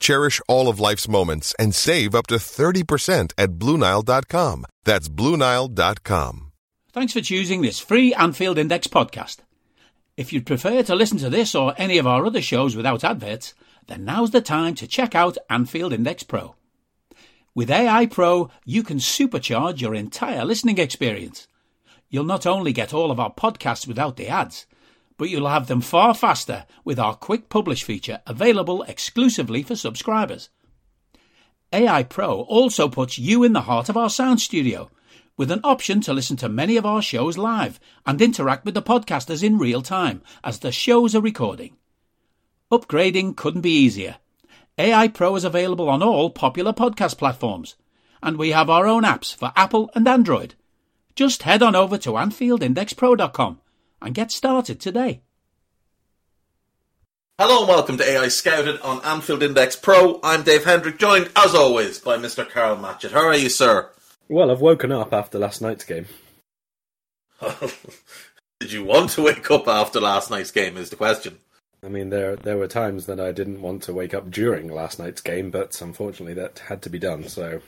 Cherish all of life's moments and save up to 30% at BlueNile.com. That's BlueNile.com. Thanks for choosing this free Anfield Index podcast. If you'd prefer to listen to this or any of our other shows without adverts, then now's the time to check out Anfield Index Pro. With AI Pro, you can supercharge your entire listening experience. You'll not only get all of our podcasts without the ads, but you'll have them far faster with our quick publish feature available exclusively for subscribers. AI Pro also puts you in the heart of our sound studio with an option to listen to many of our shows live and interact with the podcasters in real time as the shows are recording. Upgrading couldn't be easier. AI Pro is available on all popular podcast platforms, and we have our own apps for Apple and Android. Just head on over to AnfieldIndexPro.com and get started today. Hello and welcome to AEye Scouted on Anfield Index Pro. I'm Dave Hendrick, joined as always by Mr. Karl Matchett. How are you, sir? Well, I've woken up after last night's game. Did you want to wake up after last night's game? Is the question. I mean, there there were times that I didn't want to wake up during last night's game, but unfortunately that had to be done. So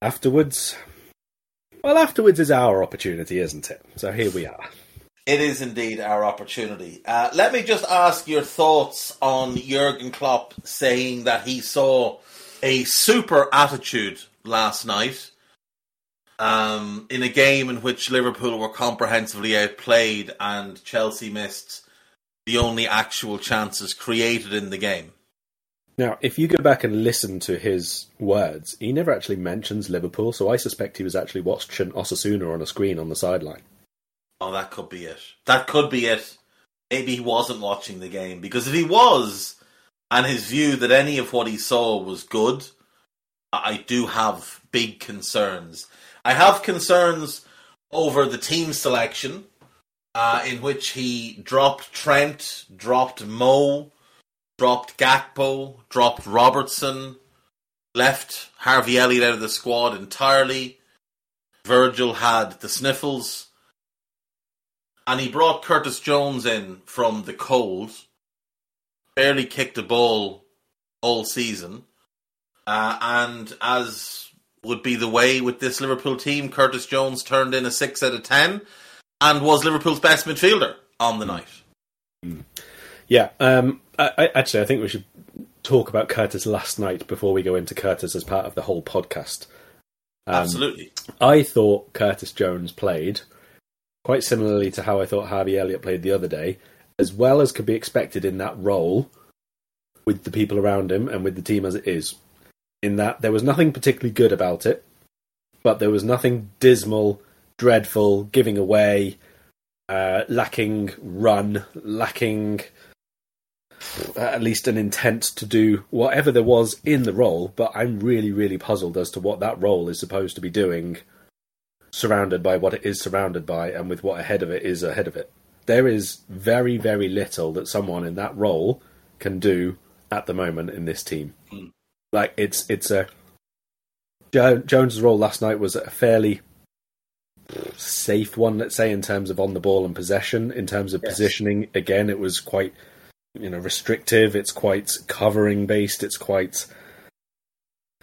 afterwards, well, afterwards is our opportunity, isn't it? So here we are. It is indeed our opportunity. Uh, let me just ask your thoughts on Jurgen Klopp saying that he saw a super attitude last night um, in a game in which Liverpool were comprehensively outplayed and Chelsea missed the only actual chances created in the game. Now, if you go back and listen to his words, he never actually mentions Liverpool, so I suspect he was actually watching Osasuna on a screen on the sideline. Oh, that could be it. That could be it. Maybe he wasn't watching the game because if he was, and his view that any of what he saw was good, I do have big concerns. I have concerns over the team selection, uh, in which he dropped Trent, dropped Mo, dropped Gakpo, dropped Robertson, left Harvey Elliott out of the squad entirely. Virgil had the sniffles and he brought Curtis Jones in from the cold. Barely kicked a ball all season, uh, and as would be the way with this Liverpool team, Curtis Jones turned in a six out of ten, and was Liverpool's best midfielder on the night. Yeah, um, I, I, actually, I think we should talk about Curtis last night before we go into Curtis as part of the whole podcast. Um, Absolutely, I thought Curtis Jones played quite similarly to how I thought Harvey Elliott played the other day, as well as could be expected in that role with the people around him and with the team as it is. In that there was nothing particularly good about it, but there was nothing dismal, dreadful, giving away, uh, lacking run, lacking at least an intent to do whatever there was in the role. But I'm really, really puzzled as to what that role is supposed to be doing surrounded by what it is surrounded by and with what ahead of it is ahead of it. There is very, very little that someone in that role can do at the moment in this team. Mm. Like it's it's a Jones's role last night was a fairly safe one, let's say, in terms of on the ball and possession. In terms of Yes. positioning, again, it was quite you know restrictive. It's quite covering based. It's quite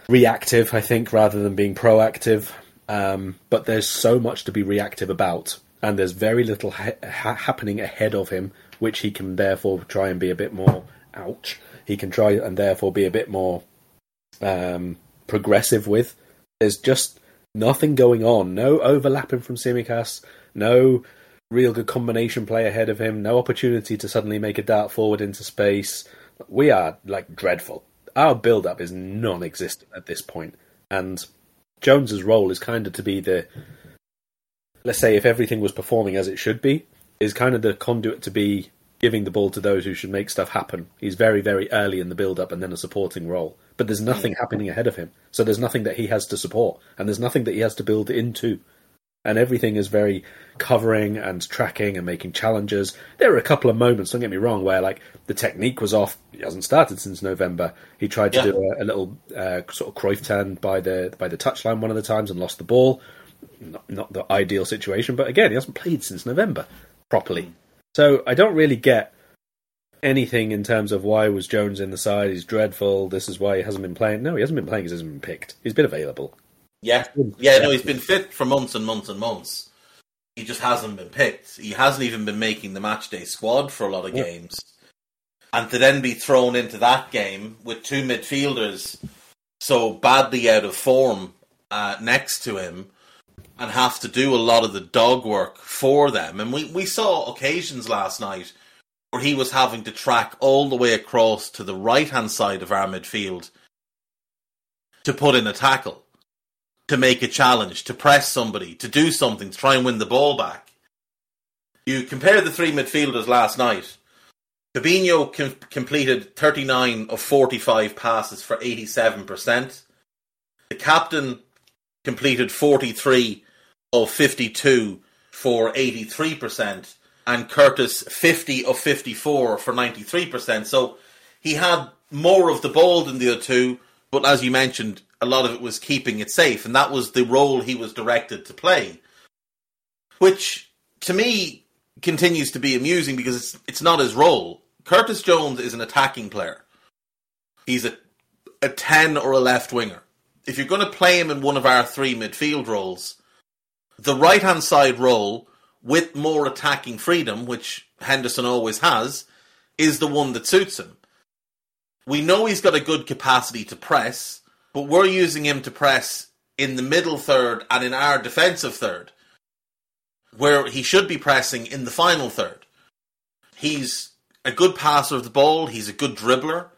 reactive, I think, rather than being proactive. Um, but there's so much to be reactive about, and there's very little ha- ha- happening ahead of him, which he can therefore try and be a bit more. Ouch! He can try and therefore be a bit more um, progressive with. There's just nothing going on. No overlapping from Tsimikas. No real good combination play ahead of him. No opportunity to suddenly make a dart forward into space. We are like dreadful. Our build up is non existent at this point. And Jones's role is kind of to be the let's say if everything was performing as it should be, is kind of the conduit to be giving the ball to those who should make stuff happen. He's very, very early in the build up and then a supporting role. But there's nothing mm. happening ahead of him. So there's nothing that he has to support. And there's nothing that he has to build into. And everything is very covering and tracking and making challenges. There are a couple of moments, don't get me wrong, where like the technique was off. He hasn't started since November. He tried to Yeah. do a, a little uh, sort of Cruyff turn by the by the touchline one of the times and lost the ball. Not, not the ideal situation, but again, he hasn't played since November properly. So I don't really get anything in terms of why was Jones in the side. He's dreadful. This is why he hasn't been playing. No, he hasn't been playing because he hasn't been picked. He's been available. Yeah, yeah. No, he's been fit for months and months and months. He just hasn't been picked. He hasn't even been making the match day squad for a lot of Yeah. games. And to then be thrown into that game with two midfielders so badly out of form uh, next to him and have to do a lot of the dog work for them. And we, we saw occasions last night where he was having to track all the way across to the right hand side of our midfield to put in a tackle to make a challenge, to press somebody, to do something, to try and win the ball back. You compare the three midfielders last night. Fabinho com- completed 39 of 45 passes for 87%. The captain completed 43 of 52 for 83%. And Curtis 50 of 54 for 93%. So he had more of the ball than the other two, but as you mentioned, a lot of it was keeping it safe, and that was the role he was directed to play. Which, to me, continues to be amusing because it's it's not his role. Curtis Jones is an attacking player. He's a a ten or a left winger. If you're going to play him in one of our three midfield roles, the right hand side role with more attacking freedom, which Henderson always has, is the one that suits him. We know he's got a good capacity to press, but we're using him to press in the middle third and in our defensive third, where he should be pressing in the final third. He's a good passer of the ball, he's a good dribbler.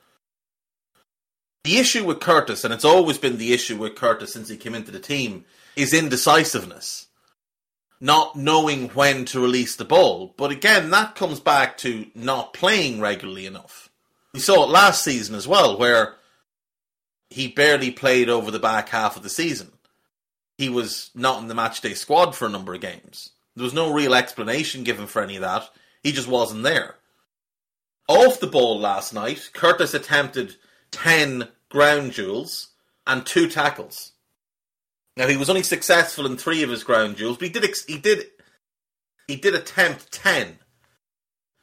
The issue with Curtis, and it's always been the issue with Curtis since he came into the team, is indecisiveness. Not knowing when to release the ball. But again, that comes back to not playing regularly enough. We saw it last season as well, where he barely played over the back half of the season. He was not in the matchday squad for a number of games. There was no real explanation given for any of that. He just wasn't there. Off the ball last night, Curtis attempted 10 ground duels and two tackles. Now he was only successful in 3 of his ground duels, but he did ex- he did he did attempt 10.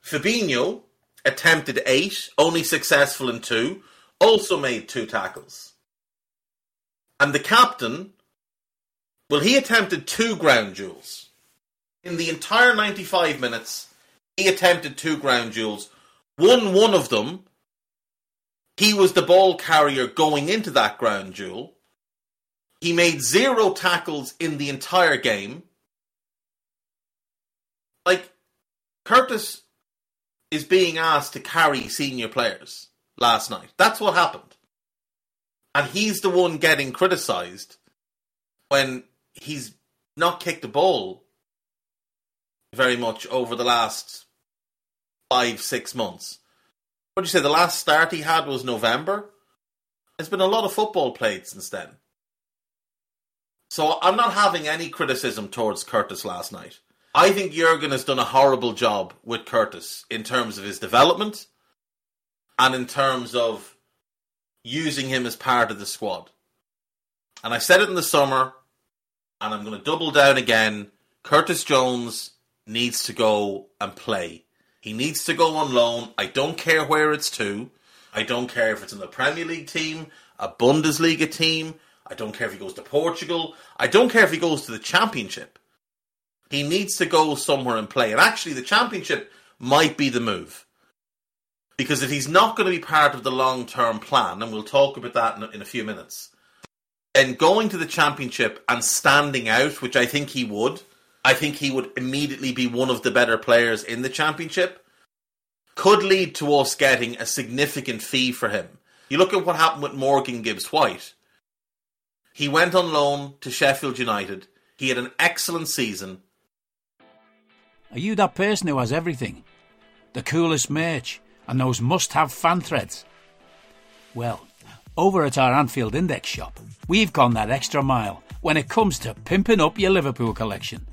Fabinho attempted 8, only successful in 2, also made two tackles. And the captain, well, he attempted two ground duels. In the entire 95 minutes, he attempted two ground duels. Won one of them. He was the ball carrier going into that ground duel. He made zero tackles in the entire game. Like, Curtis is being asked to carry senior players last night. That's what happened. And he's the one getting criticised when he's not kicked the ball very much over the last five, six months. What do you say? The last start he had was November? There's been a lot of football played since then. So I'm not having any criticism towards Curtis last night. I think Jurgen has done a horrible job with Curtis in terms of his development and in terms of using him as part of the squad. And I said it in the summer, and I'm going to double down again. Curtis Jones needs to go and play. He needs to go on loan. I don't care where it's to. I don't care if it's in the Premier League team, a Bundesliga team. I don't care if he goes to Portugal. I don't care if he goes to the Championship. He needs to go somewhere and play. And actually, the Championship might be the move. Because if he's not going to be part of the long term plan, and we'll talk about that in a, in a few minutes, then going to the Championship and standing out, which I think he would, I think he would immediately be one of the better players in the Championship, could lead to us getting a significant fee for him. You look at what happened with Morgan Gibbs White. He went on loan to Sheffield United. He had an excellent season. Are you that person who has everything? The coolest merch and those must have fan threads? Well, over at our Anfield Index shop, we've gone that extra mile when it comes to pimping up your Liverpool collection.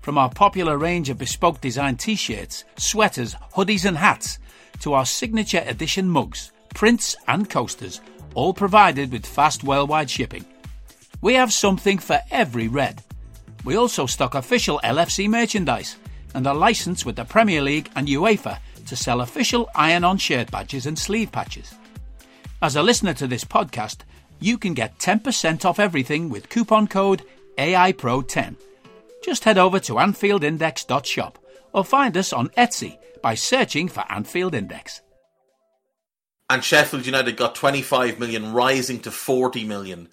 From our popular range of bespoke design t shirts, sweaters, hoodies, and hats, to our signature edition mugs, prints, and coasters, all provided with fast worldwide shipping. We have something for every red. We also stock official LFC merchandise and are licensed with the Premier League and UEFA to sell official iron on shirt badges and sleeve patches. As a listener to this podcast, you can get 10% off everything with coupon code AIPRO10. Just head over to AnfieldIndex.shop or find us on Etsy by searching for Anfield Index. And Sheffield United got 25 million, rising to 40 million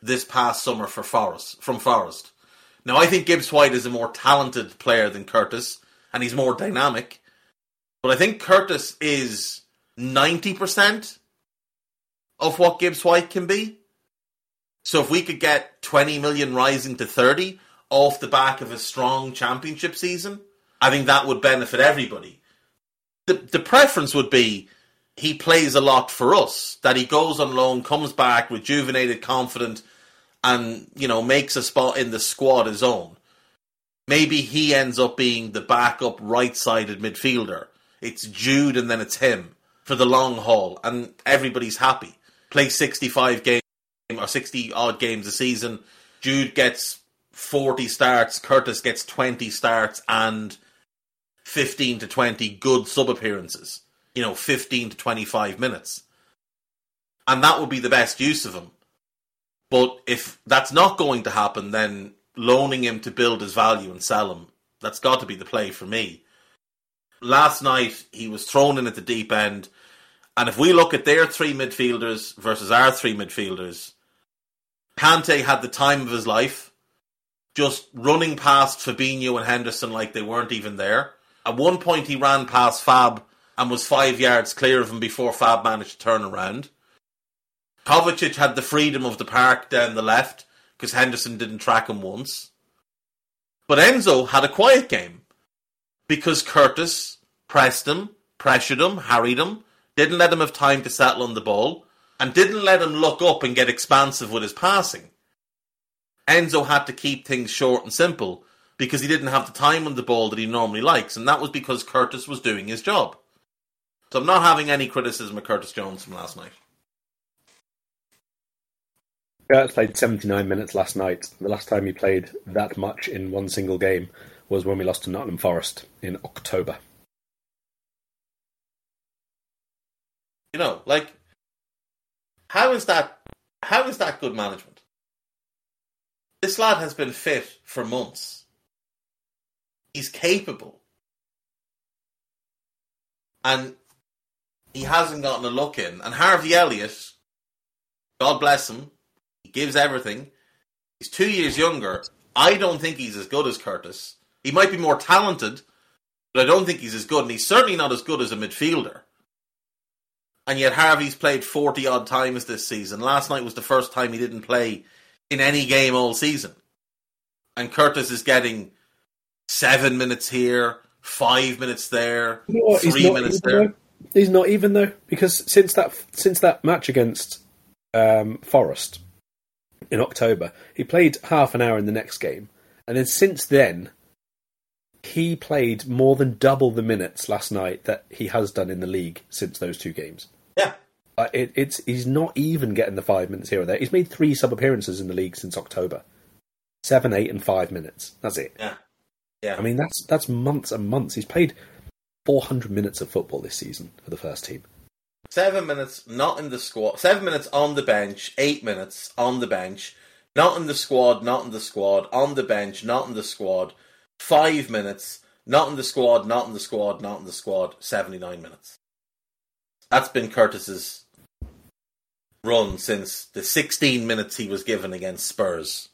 this past summer for Forest from Forest. Now I think Gibbs White is a more talented player than Curtis, and he's more dynamic. But I think Curtis is ninety percent of what Gibbs White can be. So if we could get twenty million rising to thirty off the back of a strong championship season, I think that would benefit everybody. The the preference would be he plays a lot for us, that he goes on loan, comes back rejuvenated, confident, and you know makes a spot in the squad his own. Maybe he ends up being the backup right-sided midfielder. It's Jude and then it's him for the long haul, and everybody's happy. Play sixty-five games or sixty odd games a season. Jude gets forty starts. Curtis gets twenty starts and fifteen to twenty good sub appearances. You know, fifteen to twenty-five minutes, and that would be the best use of him but if that's not going to happen, then loaning him to build his value and sell him, that's got to be the play for me. Last night, he was thrown in at the deep end. And if we look at their three midfielders versus our three midfielders, Kante had the time of his life, just running past Fabinho and Henderson like they weren't even there. At one point, he ran past Fab and was five yards clear of him before Fab managed to turn around. Kovacic had the freedom of the park down the left because Henderson didn't track him once. But Enzo had a quiet game because Curtis pressed him, pressured him, harried him, didn't let him have time to settle on the ball, and didn't let him look up and get expansive with his passing. Enzo had to keep things short and simple because he didn't have the time on the ball that he normally likes, and that was because Curtis was doing his job. So I'm not having any criticism of Curtis Jones from last night. Curtis played 79 minutes last night. The last time he played that much in one single game was when we lost to Nottingham Forest in October. You know, like how is that how is that good management? This lad has been fit for months. He's capable. And he hasn't gotten a look in. And Harvey Elliott, God bless him, he gives everything. He's two years younger. I don't think he's as good as Curtis. He might be more talented, but I don't think he's as good, and he's certainly not as good as a midfielder. And yet Harvey's played 40 odd times this season. Last night was the first time he didn't play in any game all season. And Curtis is getting seven minutes here, five minutes there, you know three minutes there. Though. He's not even though, because since that since that match against um, Forest, in October. He played half an hour in the next game, and then since then, he played more than double the minutes last night that he has done in the league since those two games. Yeah, uh, it, it's he's not even getting the five minutes here or there. He's made three sub appearances in the league since October. seven, eight, and five minutes. That's it. Yeah, yeah. I mean, that's that's months and months. He's played 400 minutes of football this season for the first team. Seven minutes not in the squad. Seven minutes on the bench. Eight minutes on the bench. Not in the squad. Not in the squad. On the bench. Not in the squad. Five minutes. Not in the squad. Not in the squad. Not in the squad. Seventy-nine minutes. That's been Curtis's run since the 16 minutes he was given against Spurs,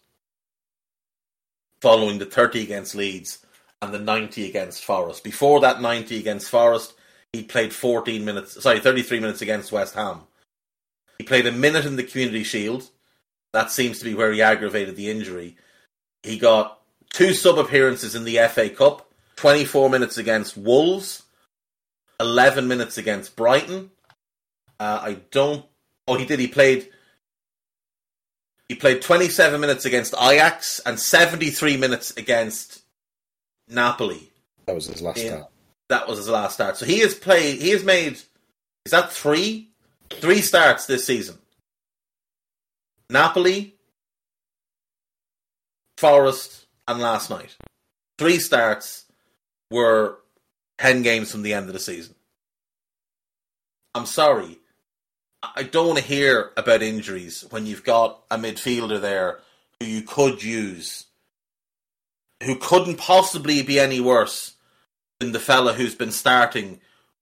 following the 30 against Leeds and the 90 against Forest. Before that 90 against Forest, he played 14 minutes, sorry, 33 minutes against West Ham. He played a minute in the Community Shield. That seems to be where he aggravated the injury. He got two sub appearances in the FA Cup 24 minutes against Wolves, 11 minutes against Brighton. Uh, I don't. Oh, he did. He played. He played 27 minutes against Ajax and 73 minutes against Napoli. That was his last in- start. That was his last start. So he has played. He has made. Is that three? Three starts this season. Napoli, Forest, and last night. Three starts were 10 games from the end of the season. I'm sorry. I don't want to hear about injuries when you've got a midfielder there who you could use, who couldn't possibly be any worse than the fella who's been starting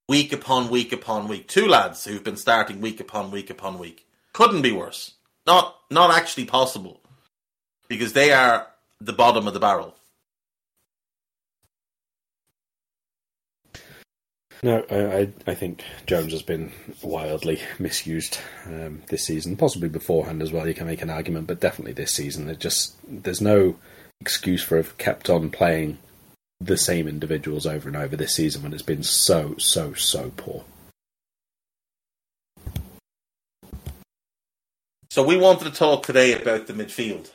week upon week upon week. Two lads who've been starting week upon week upon week. Couldn't be worse. Not not actually possible. Because they are the bottom of the barrel. No, I, I, think Jones has been wildly misused um, this season. Possibly beforehand as well. You can make an argument, but definitely this season. It just there's no excuse for have kept on playing the same individuals over and over this season when it's been so so so poor. So we wanted to talk today about the midfield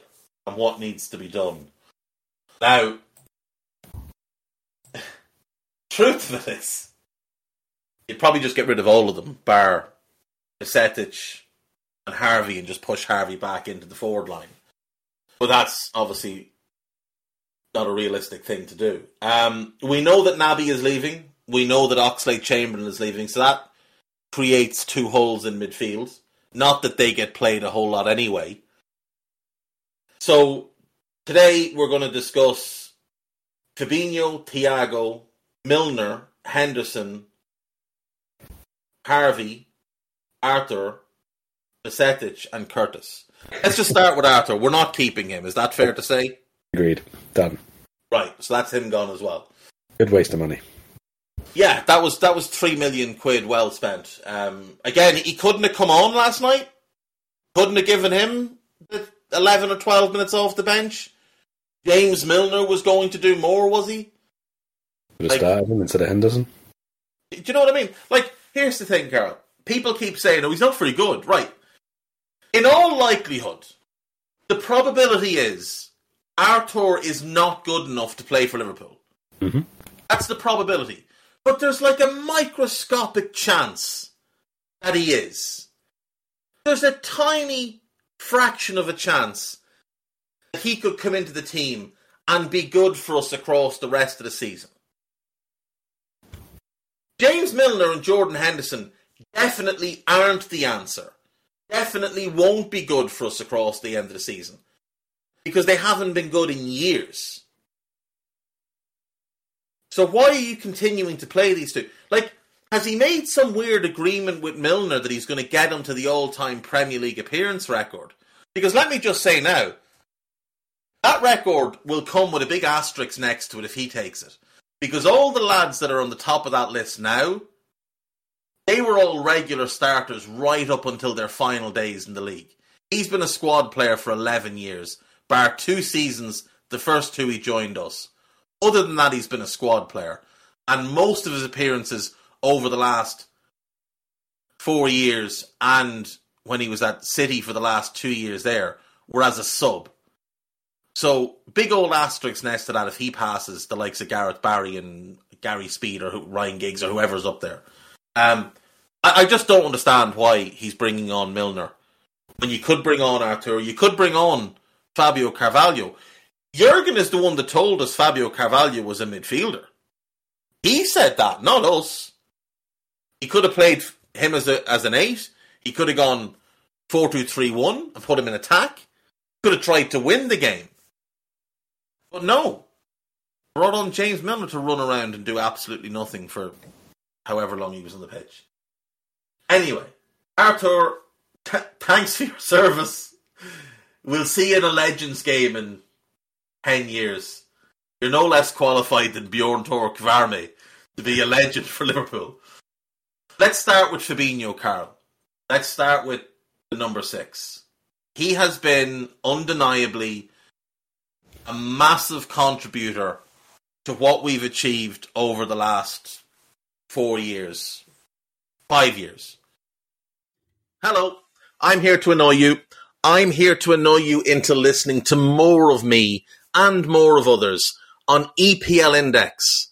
and what needs to be done. Now, truth of it is, you'd probably just get rid of all of them, bar Bajcetic and Harvey, and just push Harvey back into the forward line. But that's obviously not a realistic thing to do. Um, we know that Naby is leaving. We know that Oxlade Chamberlain is leaving, so that creates two holes in midfield. Not that they get played a whole lot anyway. So today we're going to discuss Fabinho, Thiago, Milner, Henderson, Harvey, Arthur, Bajcetic, and Curtis. Let's just start with Arthur. We're not keeping him. Is that fair to say? Agreed. Done. Right. So that's him gone as well. Good waste of money. Yeah, that was that was three million quid well spent. Um, again, he couldn't have come on last night. Couldn't have given him the eleven or twelve minutes off the bench. James Milner was going to do more, was he? Could have Like- him instead of Henderson. Do you know what I mean? Like, here's the thing, Karl. People keep saying, "Oh, he's not very good." Right. In all likelihood, the probability is Arthur is not good enough to play for Liverpool. Mhm. That's the probability. But there's like a microscopic chance that he is. There's a tiny fraction of a chance that he could come into the team and be good for us across the rest of the season. James Milner and Jordan Henderson definitely aren't the answer. Definitely won't be good for us across the end of the season. Because they haven't been good in years. So why are you continuing to play these two? Like, has he made some weird agreement with Milner that he's going to get him to the all-time Premier League appearance record? Because let me just say now, that record will come with a big asterisk next to it if he takes it. Because all the lads that are on the top of that list now, they were all regular starters right up until their final days in the league. He's been a squad player for 11 years, bar two seasons, the first two he joined us. Other than that, he's been a squad player. And most of his appearances over the last four years and when he was at City for the last two years there were as a sub. So big old asterisk next to that if he passes the likes of Gareth Barry and Gary Speed or Ryan Giggs or whoever's up there. Um, I, I just don't understand why he's bringing on Milner when you could bring on Arthur, you could bring on Fabio Carvalho. Jurgen is the one that told us Fabio Carvalho was a midfielder. He said that, not us. He could have played him as a as an eight. He could have gone four two three one and put him in attack. Could have tried to win the game. But no. Brought on James Milner to run around and do absolutely nothing for however long he was on the pitch. Anyway, Arthur, t- thanks for your service. We'll see you in a Legends game in 10 years. You're no less qualified than Bjorn Tork to be a legend for Liverpool. Let's start with Fabinho, Karl. Let's start with the number six. He has been undeniably a massive contributor to what we've achieved over the last four years, five years. Hello, I'm here to annoy you. I'm here to annoy you into listening to more of me and more of others on EPL Index.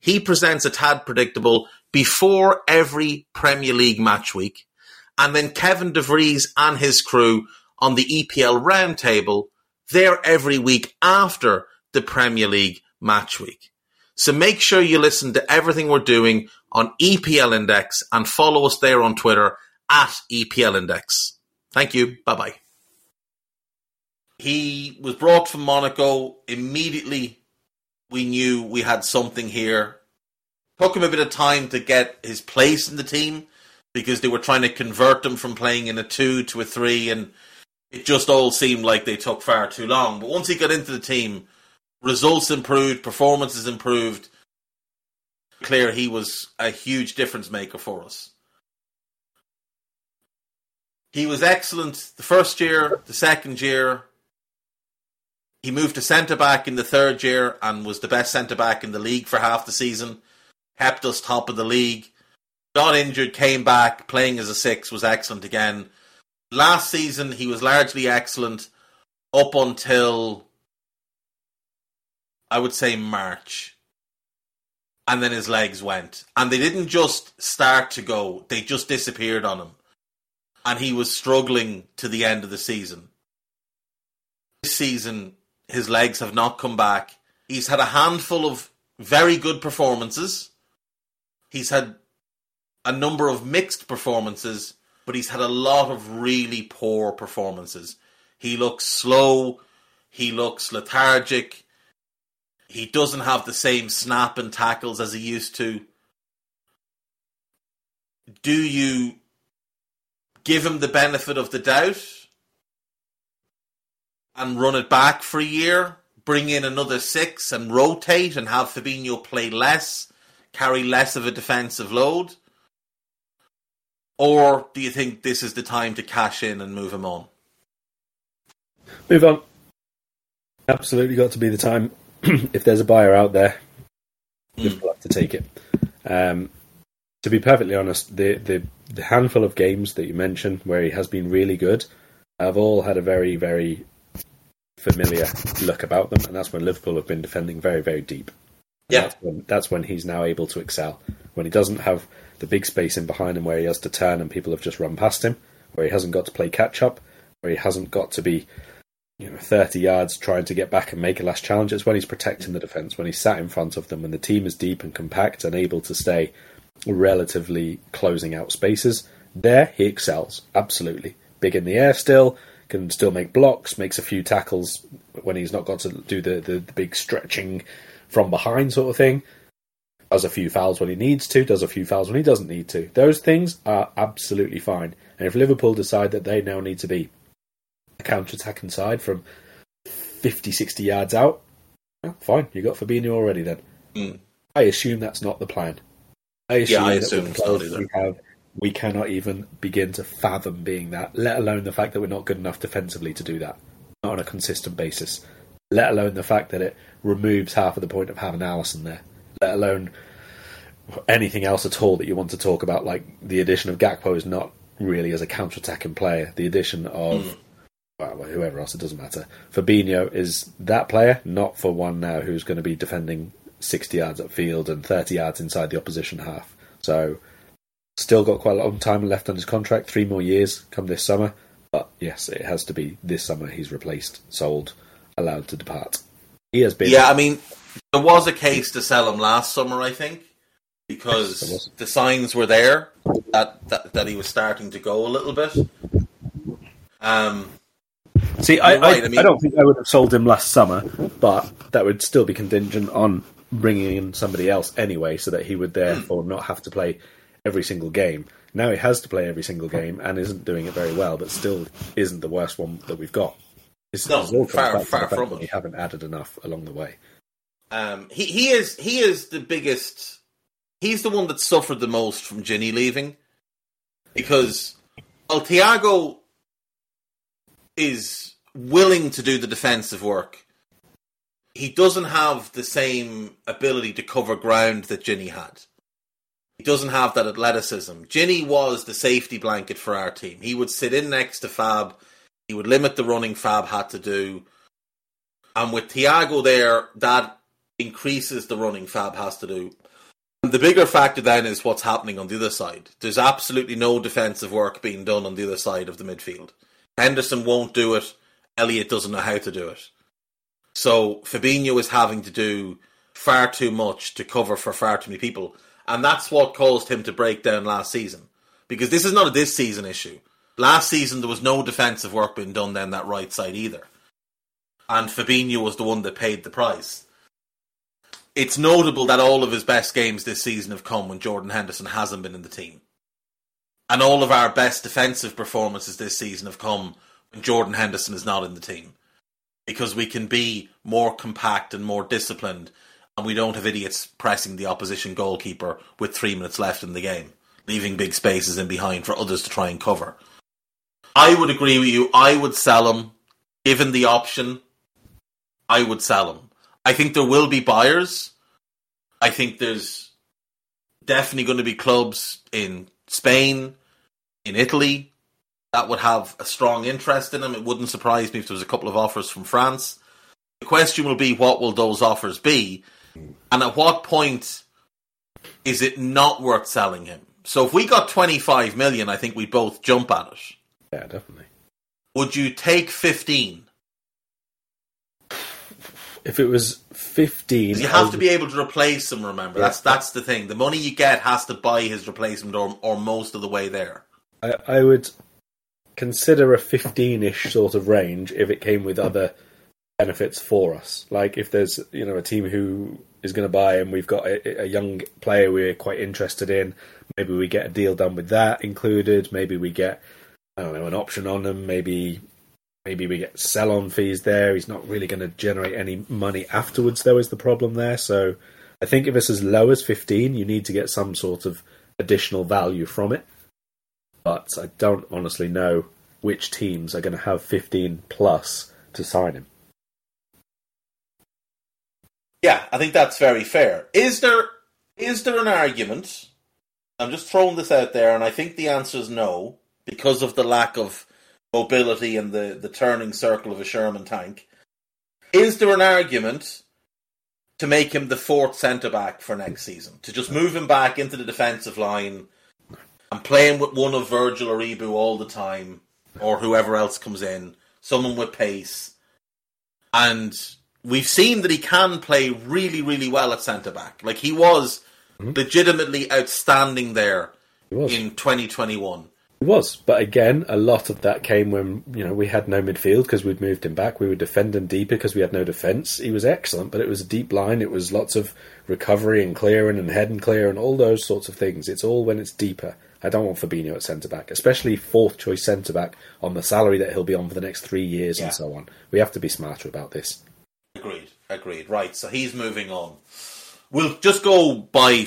He presents a tad predictable before every Premier League match week. And then Kevin DeVries and his crew on the EPL roundtable, they're every week after the Premier League match week. So make sure you listen to everything we're doing on EPL Index and follow us there on Twitter at EPL Index. Thank you. Bye bye. He was brought from Monaco. Immediately, we knew we had something here. Took him a bit of time to get his place in the team because they were trying to convert him from playing in a two to a three, and it just all seemed like they took far too long. But once he got into the team, results improved, performances improved. Clear he was a huge difference maker for us. He was excellent the first year, the second year. He moved to centre back in the third year and was the best centre back in the league for half the season. Kept us top of the league. Got injured, came back, playing as a six, was excellent again. Last season, he was largely excellent up until, I would say, March. And then his legs went. And they didn't just start to go, they just disappeared on him and he was struggling to the end of the season. This season, his legs have not come back. He's had a handful of very good performances. He's had a number of mixed performances, but he's had a lot of really poor performances. He looks slow, he looks lethargic, he doesn't have the same snap and tackles as he used to. Do you give him the benefit of the doubt and run it back for a year, bring in another six and rotate and have Fabinho play less, carry less of a defensive load? Or do you think this is the time to cash in and move him on? Move on. Absolutely got to be the time. if there's a buyer out there, just mm. have to take it. Um, to be perfectly honest, the, the, the handful of games that you mentioned where he has been really good have all had a very, very familiar look about them, and that's when Liverpool have been defending very, very deep. Yeah, that's when, that's when he's now able to excel. When he doesn't have the big space in behind him where he has to turn and people have just run past him, where he hasn't got to play catch up, where he hasn't got to be you know, 30 yards trying to get back and make a last challenge. It's when he's protecting the defence, when he's sat in front of them, when the team is deep and compact and able to stay relatively closing out spaces. There, he excels. Absolutely. Big in the air still, can still make blocks, makes a few tackles when he's not got to do the, the, the big stretching from behind sort of thing. Does a few fouls when he needs to, does a few fouls when he doesn't need to. Those things are absolutely fine. And if Liverpool decide that they now need to be a counter attacking side from 50, 60 yards out, well, fine, you got Fabinho already then. Mm. I assume that's not the plan. I assume yeah, I assume so we have we cannot even begin to fathom being that, let alone the fact that we're not good enough defensively to do that, not on a consistent basis. let alone the fact that it removes half of the point of having Alisson there, let alone anything else at all that you want to talk about. Like the addition of Gakpo is not really as a counter-attacking player. The addition of mm. well, whoever else, it doesn't matter. Fabinho is that player, not for one now who's going to be defending 60 yards upfield and 30 yards inside the opposition half. So, still got quite a long time left on his contract, three more years come this summer. But yes, it has to be this summer he's replaced, sold, allowed to depart. He has been. Yeah, I mean, there was a case to sell him last summer, I think, because the signs were there that, that, that he was starting to go a little bit. Um, See, I, right, I, I, mean, I, don't think I would have sold him last summer, but that would still be contingent on bringing in somebody else anyway, so that he would therefore not have to play every single game. Now he has to play every single game and isn't doing it very well, but still isn't the worst one that we've got. This no, all far, far from it. We haven't added enough along the way. Um, he he is he is the biggest. He's the one that suffered the most from Gini leaving, because well, Thiago is willing to do the defensive work. He doesn't have the same ability to cover ground that Gini had. He doesn't have that athleticism. Gini was the safety blanket for our team. He would sit in next to Fab. He would limit the running Fab had to do. And with Thiago there, that increases the running Fab has to do. And the bigger factor then is what's happening on the other side. There's absolutely no defensive work being done on the other side of the midfield. Henderson won't do it. Elliott doesn't know how to do it. So Fabinho is having to do far too much to cover for far too many people. And that's what caused him to break down last season. Because this is not a this season issue. Last season there was no defensive work being done down that right side either. And Fabinho was the one that paid the price. It's notable that all of his best games this season have come when Jordan Henderson hasn't been in the team. And all of our best defensive performances this season have come when Jordan Henderson is not in the team. Because we can be more compact and more disciplined and we don't have idiots pressing the opposition goalkeeper with three minutes left in the game, leaving big spaces in behind for others to try and cover. I would agree with you. I would sell him, given the option. I would sell him. I think there will be buyers. I think there's definitely going to be clubs in Spain, in Italy, that would have a strong interest in him. It wouldn't surprise me if there was a couple of offers from France. The question will be what will those offers be? And at what point is it not worth selling him? So if we got 25 million, I think we'd both jump at it. Yeah, definitely. Would you take 15? If it was 15, you have to be able to replace him, remember. Yeah. That's that's the thing. The money you get has to buy his replacement or, or most of the way there. I, I would consider a 15-ish sort of range if it came with other benefits for us. Like if there's you know a team who is going to buy and we've got a, a, young player we're quite interested in, maybe we get a deal done with that included. Maybe we get I don't know an option on him. Maybe maybe we get sell on fees there. He's not really going to generate any money afterwards though. Is the problem there? So I think if it's as low as fifteen, you need to get some sort of additional value from it. But I don't honestly know which teams are going to have 15 plus to sign him. Yeah, I think that's very fair. Is there is there an argument? I'm just throwing this out there, and I think the answer is no, because of the lack of mobility and the, the turning circle of a Sherman tank. Is there an argument to make him the fourth centre back for next season? To just move him back into the defensive line and playing with one of Virgil or Ibou all the time, or whoever else comes in, someone with pace, and we've seen that he can play really, really well at centre back. Like he was mm-hmm. legitimately outstanding there in 2021. He was, but again, a lot of that came when you know we had no midfield because we'd moved him back. We were defending deeper because we had no defence. He was excellent, but it was a deep line. It was lots of recovery and clearing and head and clear and all those sorts of things. It's all when it's deeper. I don't want Fabinho at centre back, especially fourth choice centre back on the salary that he'll be on for the next three years yeah. and so on. We have to be smarter about this. Agreed. Agreed. Right. So he's moving on. We'll just go by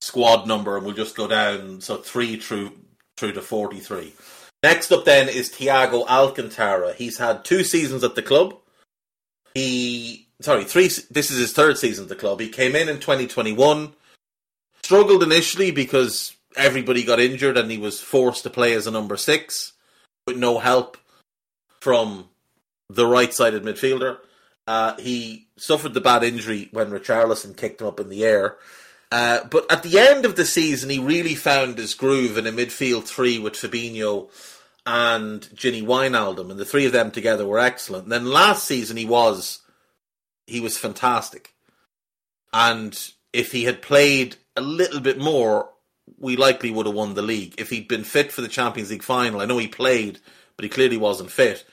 squad number and we'll just go down. So three through through to forty three. Next up then is Thiago Alcantara. He's had two seasons at the club. He sorry, three. This is his third season at the club. He came in in 2021, struggled initially because everybody got injured and he was forced to play as a number six with no help from the right-sided midfielder. Uh, he suffered the bad injury when Richarlison kicked him up in the air. Uh, but at the end of the season, he really found his groove in a midfield three with Fabinho and Gini Wijnaldum, and the three of them together were excellent. And then last season, he was he was fantastic. And if he had played a little bit more, we likely would have won the league. If he'd been fit for the Champions League final, I know he played, but he clearly wasn't fit.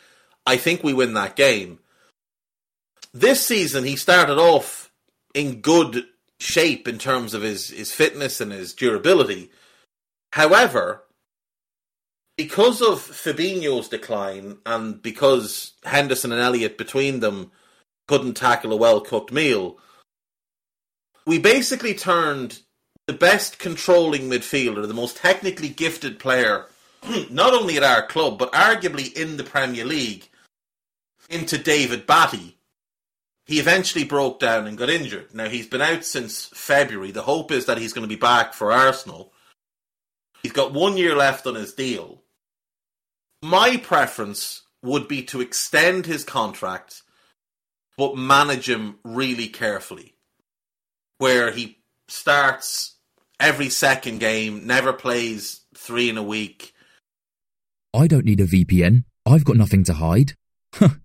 I think we win that game. This season, he started off in good shape in terms of his, his fitness and his durability. However, because of Fabinho's decline and because Henderson and Elliott between them couldn't tackle a well cooked meal, we basically turned the best controlling midfielder, the most technically gifted player, not only at our club, but arguably in the Premier League, into David Batty. He eventually broke down and got injured. Now, he's been out since February. The hope is that he's going to be back for Arsenal. He's got one year left on his deal. My preference would be to extend his contract, but manage him really carefully. Where he starts every second game, never plays three in a week. I don't need a VPN. I've got nothing to hide.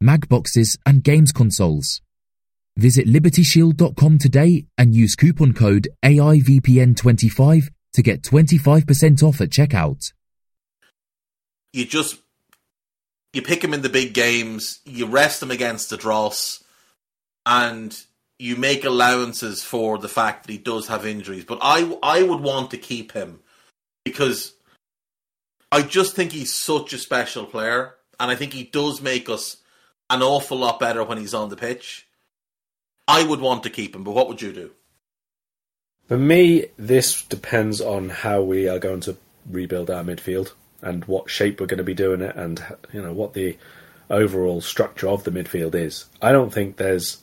Mag boxes, and games consoles. Visit libertyshield.com today and use coupon code AIVPN25 to get 25% off at checkout. You just you pick him in the big games, you rest him against the dross, and you make allowances for the fact that he does have injuries. But I I would want to keep him because I just think he's such a special player, and I think he does make us an awful lot better when he's on the pitch. I would want to keep him, but what would you do? For me, this depends on how we are going to rebuild our midfield and what shape we're going to be doing it, and you know what the overall structure of the midfield is. I don't think there's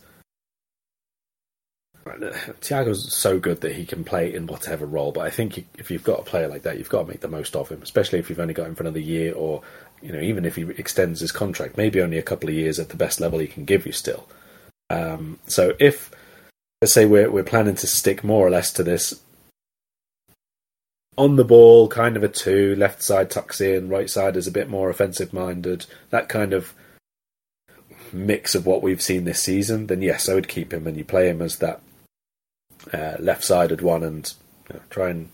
Thiago's so good that he can play in whatever role, but I think if you've got a player like that, you've got to make the most of him, especially if you've only got him for another year, or you know, even if he extends his contract, maybe only a couple of years at the best level he can give you still. Um, so if let's say we're we're planning to stick more or less to this on the ball, kind of a two, left side tucks in, right side is a bit more offensive minded, that kind of mix of what we've seen this season, then yes, I would keep him and you play him as that uh, left sided one and you know, try and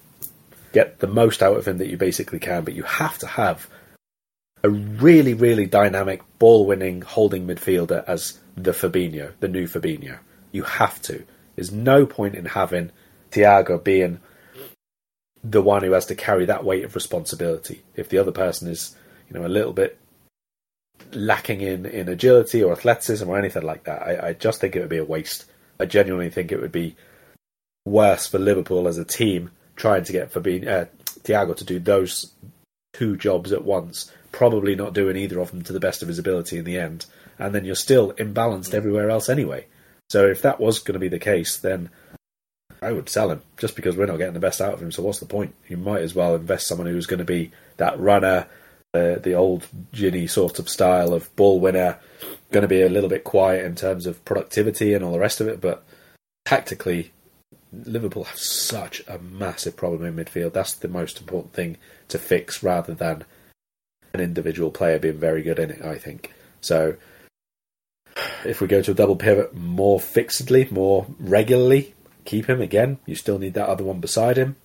get the most out of him that you basically can. But you have to have a really, really dynamic ball winning holding midfielder as the Fabinho, the new Fabinho. You have to. There's no point in having Thiago being the one who has to carry that weight of responsibility. If the other person is, you know, a little bit lacking in, in agility or athleticism or anything like that, I, I just think it would be a waste. I genuinely think it would be worse for Liverpool as a team trying to get Fabinho, uh, Thiago to do those two jobs at once, probably not doing either of them to the best of his ability in the end, and then you're still imbalanced everywhere else anyway. So if that was going to be the case, then I would sell him just because we're not getting the best out of him. So what's the point? You might as well invest someone who's going to be that runner, uh, the old Gini sort of style of ball winner, going to be a little bit quiet in terms of productivity and all the rest of it, but tactically, Liverpool have such a massive problem in midfield. That's the most important thing to fix rather than an individual player being very good in it, I think. So if we go to a double pivot more fixedly, more regularly, keep him again. You still need that other one beside him.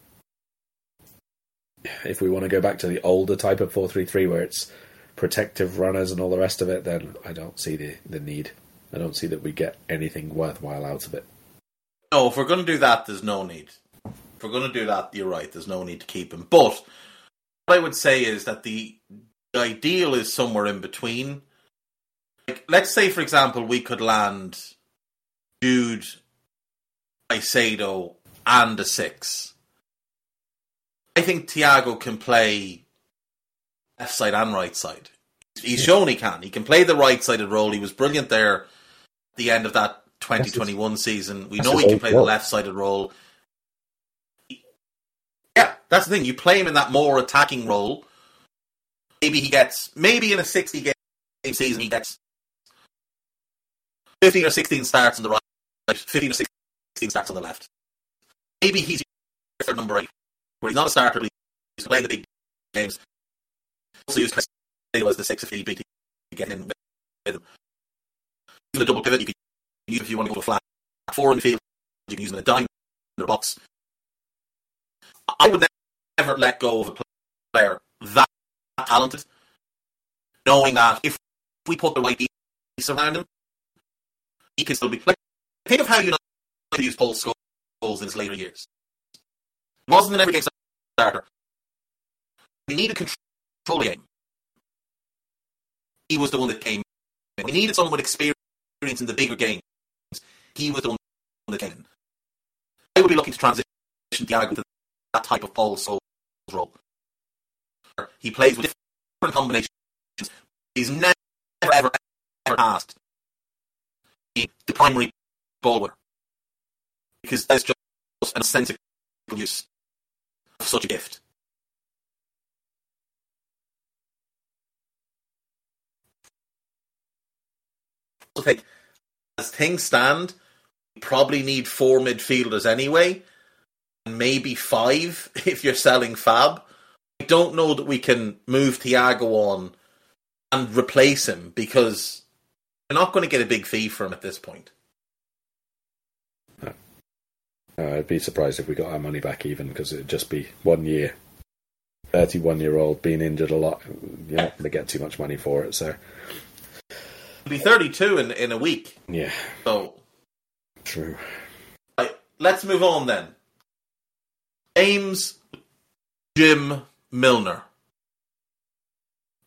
If we want to go back to the older type of 433 where it's protective runners and all the rest of it, then I don't see the, the need. I don't see that we get anything worthwhile out of it. No, if we're going to do that, there's no need. If we're going to do that, you're right. There's no need to keep him. But what I would say is that the ideal is somewhere in between. Like, let's say, for example, we could land Jude, Caicedo, and a six. I think Thiago can play left side and right side. He's shown he can. He can play the right sided role. He was brilliant there at the end of that 2021 season. We know he can play the left sided role. Yeah, that's the thing. You play him in that more attacking role. Maybe he gets, maybe in a 60 game season, he gets 15 or 16 starts on the right, 15 or 16 starts on the left. Maybe he's your number eight, where he's not a starter, but he's playing the big games. Also use Caicedo as the six if he beat get in with him. Even a double pivot, you can use if you want to go to flat four in the field. You can use him in a dime in a box. I would never let go of a player that talented, knowing that if we put the right piece around him, he can still be playing. Think of how United used Paul Scholes in his later years. He wasn't an every game starter. We needed control game. He was the one that came in. We needed someone with experience in the bigger games. He was the one that came in. I would be looking to transition Thiago to that type of Paul Scholes role. He plays with different combinations. He's never, ever, ever asked the primary ball winner. Because that's just an sensible use of such a gift. Okay, as things stand, we probably need four midfielders anyway, and maybe five if you're selling Fab. I don't know that we can move Thiago on and replace him because we're not going to get a big fee for him at this point. No. no I'd be surprised if we got our money back even because it'd just be one year. 31 year old being injured a lot. You're not going to get too much money for it, so. He'll be 32 in, in a week. Yeah. So. True. Right, let's move on then. Ames, Jim Milner.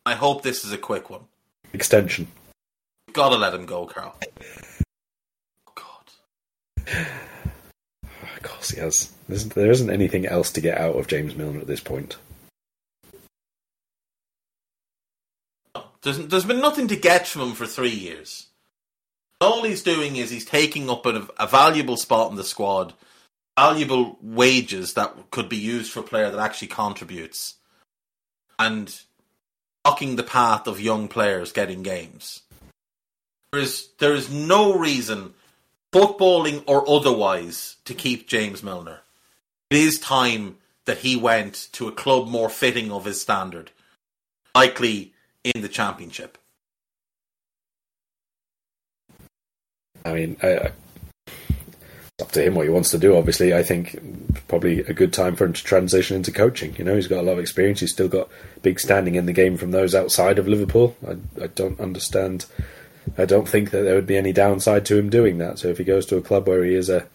I hope this is a quick one. Extension. Gotta let him go, Karl. God. Of course he has. There isn't anything else to get out of James Milner at this point. There's, there's been nothing to get from him for three years. All he's doing is he's taking up a, a valuable spot in the squad, valuable wages that could be used for a player that actually contributes, and blocking the path of young players getting games. There is there is no reason, footballing or otherwise, to keep James Milner. It is time that he went to a club more fitting of his standard, likely in the championship. I mean, I, up to him what he wants to do. Obviously, I think probably a good time for him to transition into coaching. You know, he's got a lot of experience. He's still got big standing in the game from those outside of Liverpool. I, I don't understand. I don't think that there would be any downside to him doing that. So if he goes to a club where he is a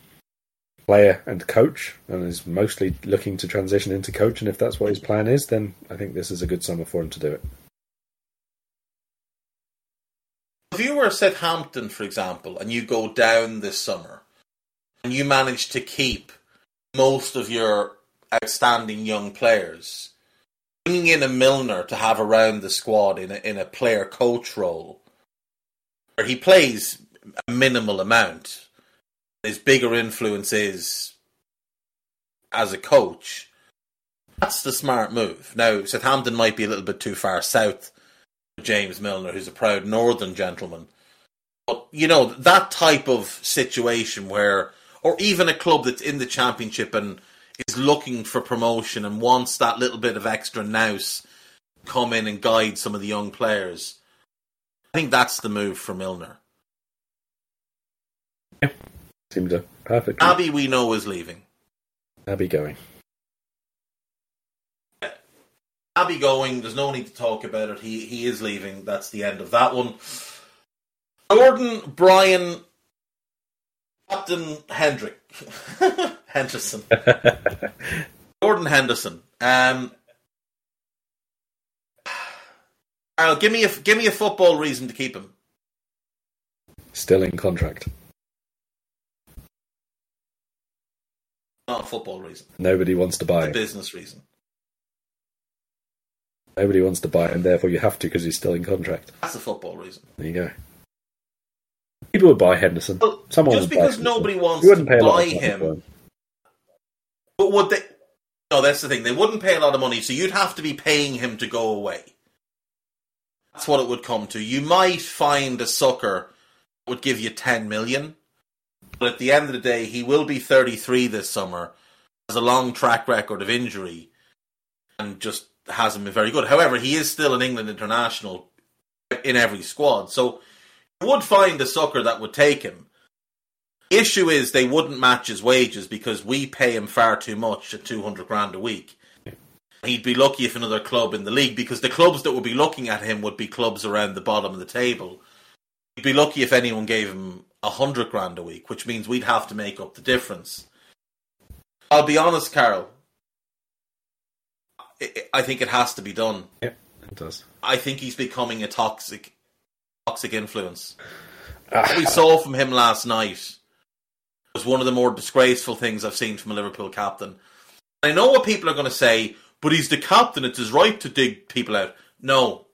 player and coach and is mostly looking to transition into coach, and if that's what his plan is, then I think this is a good summer for him to do it. If you were Southampton, for example, and you go down this summer, and you manage to keep most of your outstanding young players, bringing in a Milner to have around the squad in a, in a player coach role, where he plays a minimal amount, his bigger influence is as a coach. That's the smart move. Now, Southampton might be a little bit too far south. For James Milner, who's a proud northern gentleman. But, you know, that type of situation where, or even a club that's in the championship and is looking for promotion and wants that little bit of extra nous come in and guide some of the young players. I think that's the move for Milner. Yeah, seems a perfect. Abbey, we know, is leaving. Abbey going. Abbey going. There's no need to talk about it. He he is leaving. That's the end of that one. Jordan Brian Captain Hendrick Henderson. Jordan Henderson. Um, Karl, give me a give me a football reason to keep him. Still in contract. Not a football reason. Nobody wants to buy A him. business reason. Nobody wants to buy him, therefore you have to because he's still in contract. That's a football reason. There you go. People would buy Henderson. Well, Someone just would buy because nobody wants You wouldn't to pay buy him, him. But would they? No, that's the thing. They wouldn't pay a lot of money, so you'd have to be paying him to go away. That's what it would come to. You might find a sucker that would give you ten million, but at the end of the day, he will be thirty-three this summer, has a long track record of injury, and just hasn't been very good. However, he is still an England international in every squad, so would find a sucker that would take him. The issue is they wouldn't match his wages because we pay him far too much at 200 grand a week. He'd be lucky if another club in the league, because the clubs that would be looking at him would be clubs around the bottom of the table. He'd be lucky if anyone gave him a hundred grand a week, which means we'd have to make up the difference. I'll be honest, Carol. I- I think it has to be done. Yeah, it does. I think he's becoming a toxic, toxic influence. What we saw from him last night was one of the more disgraceful things I've seen from a Liverpool captain. I know what people are going to say, but he's the captain. It's his right to dig people out. No.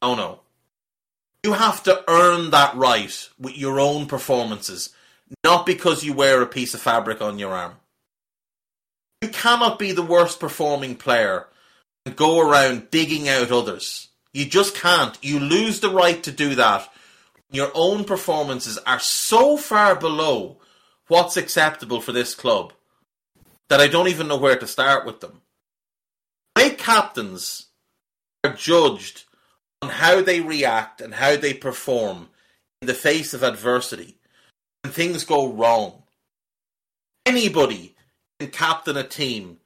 Oh no. You have to earn that right with your own performances, not because you wear a piece of fabric on your arm. You cannot be the worst performing player and go around digging out others. You just can't. You lose the right to do that. Your own performances are so far below what's acceptable for this club that I don't even know where to start with them. Great captains are judged on how they react and how they perform in the face of adversity when things go wrong. Anybody can captain a team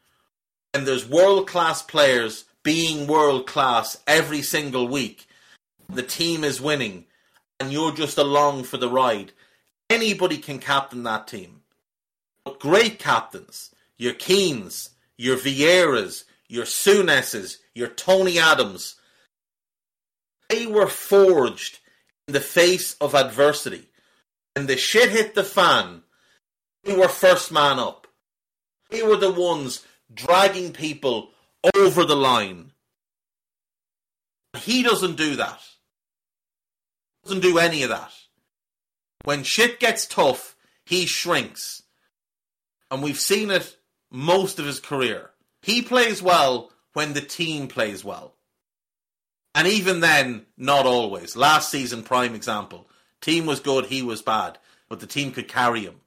and there's world class players being world class every single week. The team is winning and you're just along for the ride. Anybody can captain that team. But great captains, your Keens, your Vieiras, your Sounesses, your Tony Adams, they were forged in the face of adversity. When the shit hit the fan, they were first man up. They were the ones dragging people over the line. He doesn't do that. Doesn't do any of that. When shit gets tough, he shrinks. And we've seen it most of his career. He plays well when the team plays well. And even then, not always. Last season, prime example. Team was good, he was bad, but the team could carry him.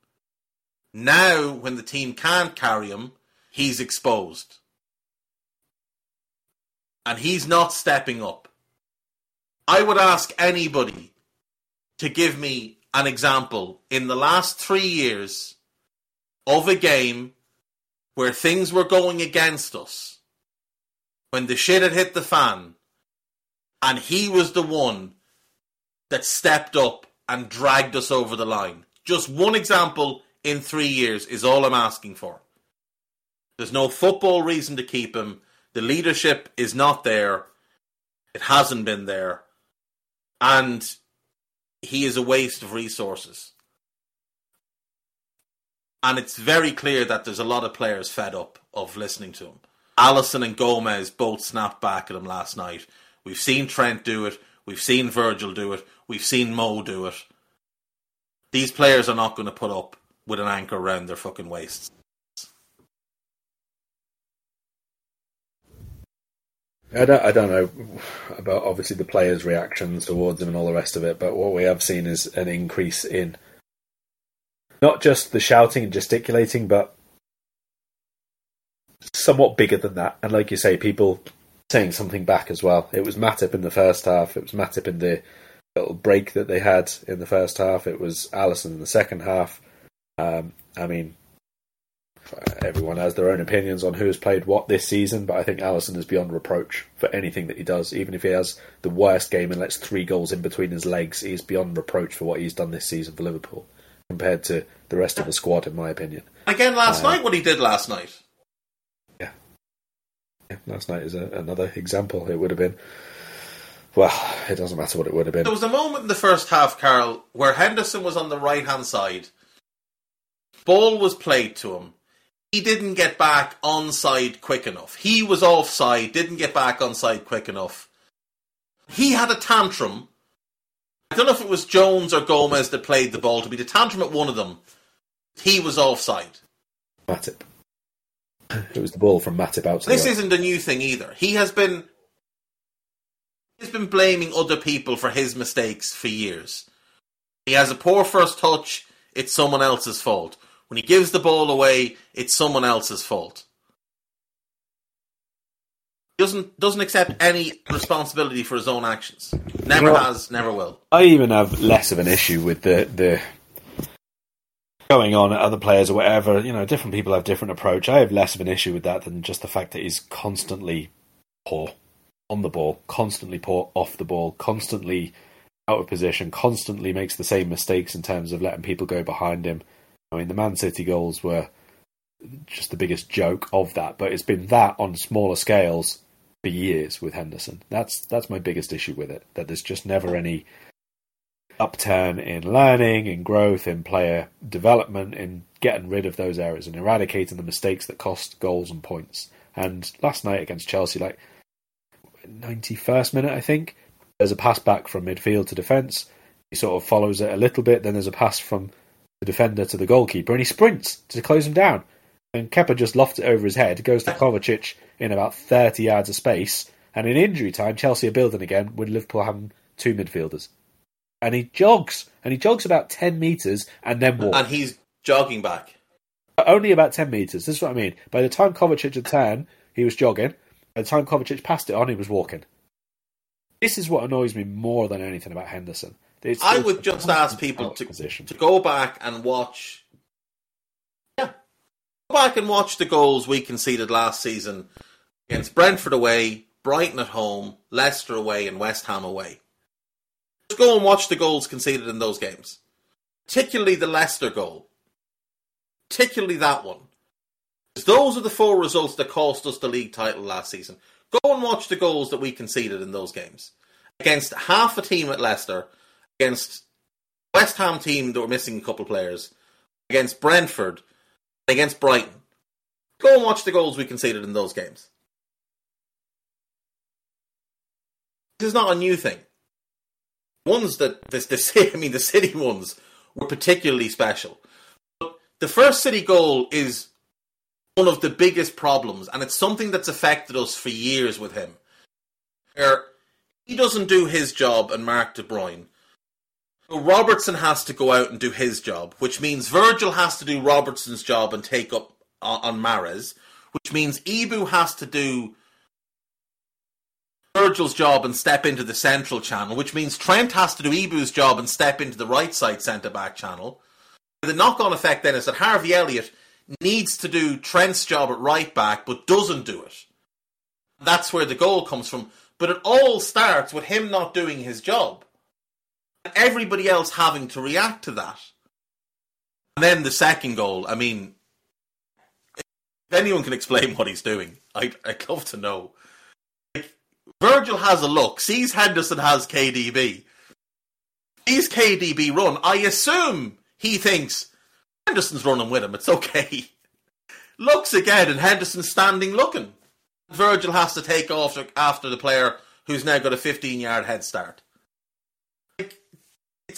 Now, when the team can't carry him, he's exposed. And he's not stepping up. I would ask anybody to give me an example in the last three years of a game where things were going against us, when the shit had hit the fan, and he was the one that stepped up and dragged us over the line. Just one example in three years is all I'm asking for. There's no football reason to keep him. The leadership is not there. It hasn't been there. And he is a waste of resources. And it's very clear that there's a lot of players fed up of listening to him. Alisson and Gomez both snapped back at him last night. We've seen Trent do it. We've seen Virgil do it. We've seen Mo do it. These players are not going to put up with an anchor around their fucking waists. I don't, I don't know about obviously the players' reactions towards him and all the rest of it, but what we have seen is an increase in not just the shouting and gesticulating, but somewhat bigger than that. And like you say, people saying something back as well. It was Matip in the first half. It was Matip in the little break that they had in the first half. It was Alisson in the second half. Um, I mean, everyone has their own opinions on who has played what this season, but I think Alisson is beyond reproach for anything that he does. Even if he has the worst game and lets three goals in between his legs, he is beyond reproach for what he's done this season for Liverpool compared to the rest of the squad, in my opinion. Again, last uh, night, what he did last night. Yeah. yeah last night is a, another example. It would have been. Well, it doesn't matter what it would have been. There was a moment in the first half, Karl, where Henderson was on the right hand side. Ball was played to him. He didn't get back onside quick enough. He was offside, didn't get back onside quick enough. He had a tantrum I don't know if it was Jones or Gomez that played the ball to be the tantrum at one of them. He was offside. Matip. It was the ball from Matip out. This isn't a new thing either. He has been he's been blaming other people for his mistakes for years. He has a poor first touch, it's someone else's fault. When he gives the ball away, it's someone else's fault doesn't doesn't accept any responsibility for his own actions. Never well, has, never will. I even have less of an issue with the the going on at other players or whatever. You know, different people have different approach. I have less of an issue with that than just the fact that he's constantly poor on the ball, constantly poor off the ball, constantly out of position, constantly makes the same mistakes in terms of letting people go behind him. I mean, the Man City goals were just the biggest joke of that, but it's been that on smaller scales for years with Henderson. That's that's my biggest issue with it. That there's just never any upturn in learning, in growth, in player development, in getting rid of those errors and eradicating the mistakes that cost goals and points. And last night against Chelsea, like 91st minute, I think, there's a pass back from midfield to defence. He sort of follows it a little bit. Then there's a pass from the defender to the goalkeeper, and he sprints to close him down. And Kepa just lofts it over his head, goes to Kovacic in about 30 yards of space, and in injury time, Chelsea are building again with Liverpool having two midfielders. And he jogs, and he jogs about 10 metres and then walks. And he's jogging back. Only about 10 metres, this is what I mean. By the time Kovacic had turned, he was jogging. By the time Kovacic passed it on, he was walking. This is what annoys me more than anything about Henderson. I would just ask people to, to go back and watch Yeah. Go back and watch the goals we conceded last season against Brentford away, Brighton at home, Leicester away, and West Ham away. Just go and watch the goals conceded in those games. Particularly the Leicester goal. Particularly that one. Those are the four results that cost us the league title last season. Go and watch the goals that we conceded in those games. Against half a team at Leicester, against West Ham team that were missing a couple of players, against Brentford, against Brighton. Go and watch the goals we conceded in those games. This is not a new thing. Ones that this the I mean the City ones were particularly special. But the first City goal is one of the biggest problems, and it's something that's affected us for years with him. Where he doesn't do his job, and Mark De Bruyne Robertson has to go out and do his job, which means Virgil has to do Robertson's job and take up on, on Mahrez, which means Ibou has to do Virgil's job and step into the central channel, which means Trent has to do Ibou's job and step into the right side centre back channel. The knock on effect then is that Harvey Elliott needs to do Trent's job at right back but doesn't do it. That's where the goal comes from. But it all starts with him not doing his job everybody else having to react to that. And then the second goal, I mean, if anyone can explain what he's doing, I'd, I'd love to know. Like, Virgil has a look, sees Henderson has KDB. Sees KDB run. I assume he thinks Henderson's running with him, it's okay. Looks again, and Henderson's standing looking. Virgil has to take off after the player who's now got a 15 yard head start.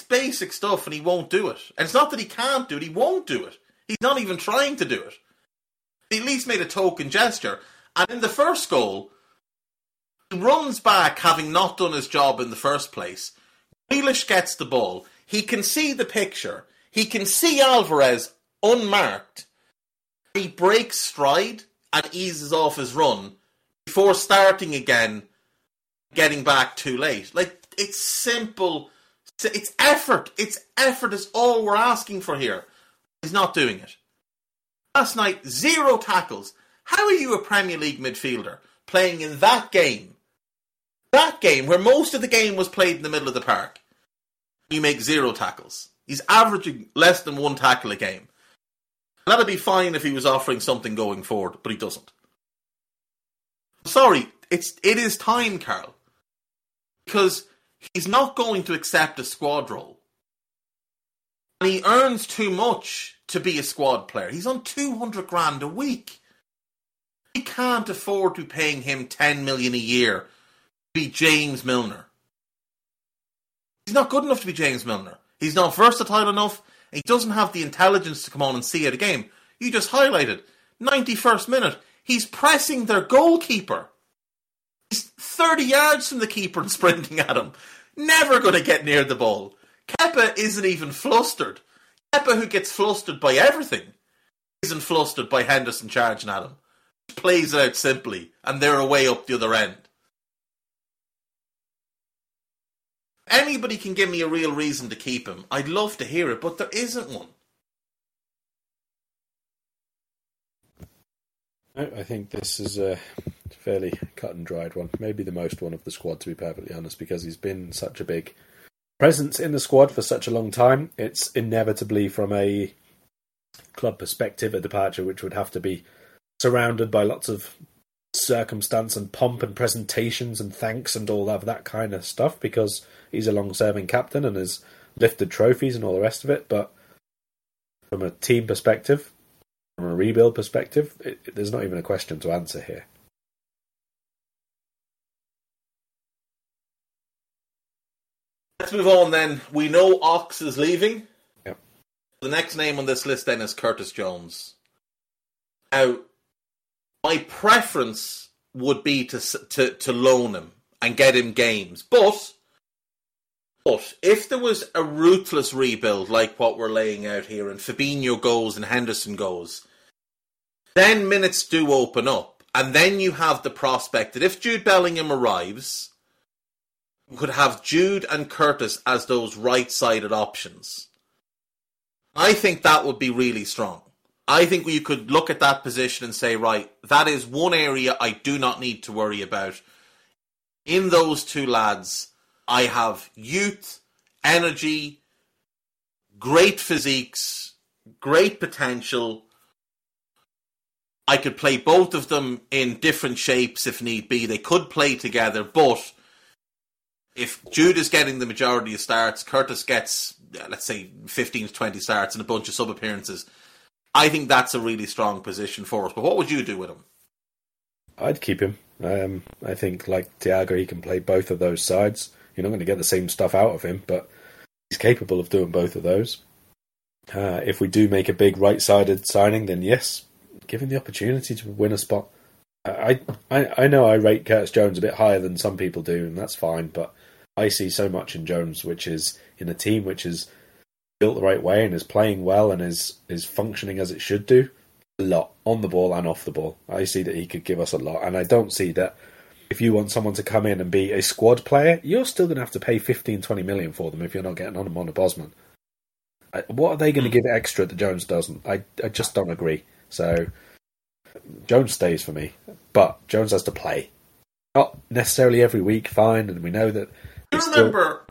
Basic stuff and he won't do it. And it's not that he can't do it, he won't do it. He's not even trying to do it. He at least made a token gesture. And in the first goal, He runs back, having not done his job in the first place. Grealish gets the ball. He can see the picture. He can see Alvarez unmarked. He breaks stride and eases off his run before starting again, getting back too late. Like, it's simple. It's effort. It's effort is all we're asking for here. He's not doing it. Last night, zero tackles. How are you a Premier League midfielder playing in that game? That game, where most of the game was played in the middle of the park, you make zero tackles. He's averaging less than one tackle a game. That'd be fine if he was offering something going forward, but he doesn't. Sorry, it's it is time, Karl. Because he's not going to accept a squad role. And he earns too much to be a squad player. He's on 200 grand a week. We can't afford to paying him 10 million a year to be James Milner. He's not good enough to be James Milner. He's not versatile enough. He doesn't have the intelligence to come on and see it a game. You just highlighted 91st minute. He's pressing their goalkeeper. He's 30 yards from the keeper and sprinting at him. Never going to get near the ball. Kepa isn't even flustered. Kepa, who gets flustered by everything, isn't flustered by Henderson charging at him. Plays it out simply, and they're away up the other end. Anybody can give me a real reason to keep him. I'd love to hear it, but there isn't one. I think this is a fairly cut and dried one. Maybe the most one of the squad, to be perfectly honest, because he's been such a big presence in the squad for such a long time. It's inevitably, from a club perspective, a departure which would have to be surrounded by lots of circumstance and pomp and presentations and thanks and all of that kind of stuff because he's a long serving captain and has lifted trophies and all the rest of it. But from a team perspective, from a rebuild perspective, it, it, there's not even a question to answer here. Let's move on then. We know Ox is leaving. Yep. The next name on this list then is Curtis Jones. Now, my preference would be to to to loan him and get him games, but but if there was a ruthless rebuild like what we're laying out here, and Fabinho goes and Henderson goes, then minutes do open up. And then you have the prospect that if Jude Bellingham arrives, could have Jude and Curtis as those right sided options. I think that would be really strong. I think you could look at that position and say, right, that is one area I do not need to worry about. In those two lads, I have youth, energy, great physiques, great potential. I could play both of them in different shapes if need be. They could play together, but if Jude is getting the majority of starts, Curtis gets, let's say, 15 to 20 starts and a bunch of sub appearances, I think that's a really strong position for us. But what would you do with him? I'd keep him. Um, I think, like Thiago, he can play both of those sides. You're not going to get the same stuff out of him, but he's capable of doing both of those. Uh, if we do make a big right-sided signing, then yes, give him the opportunity to win a spot. I, I I know I rate Curtis Jones a bit higher than some people do, and that's fine. But I see so much in Jones, which is in a team which is built the right way and is playing well and is is functioning as it should do. A lot on the ball and off the ball. I see that he could give us a lot, and I don't see that if you want someone to come in and be a squad player, you're still going to have to pay 15, 20 million for them if you're not getting on them on a Bosman. What are they going to hmm. give extra that Jones doesn't? I, I just don't agree. So Jones stays for me, but Jones has to play. Not necessarily every week, fine, and we know that. Do you remember?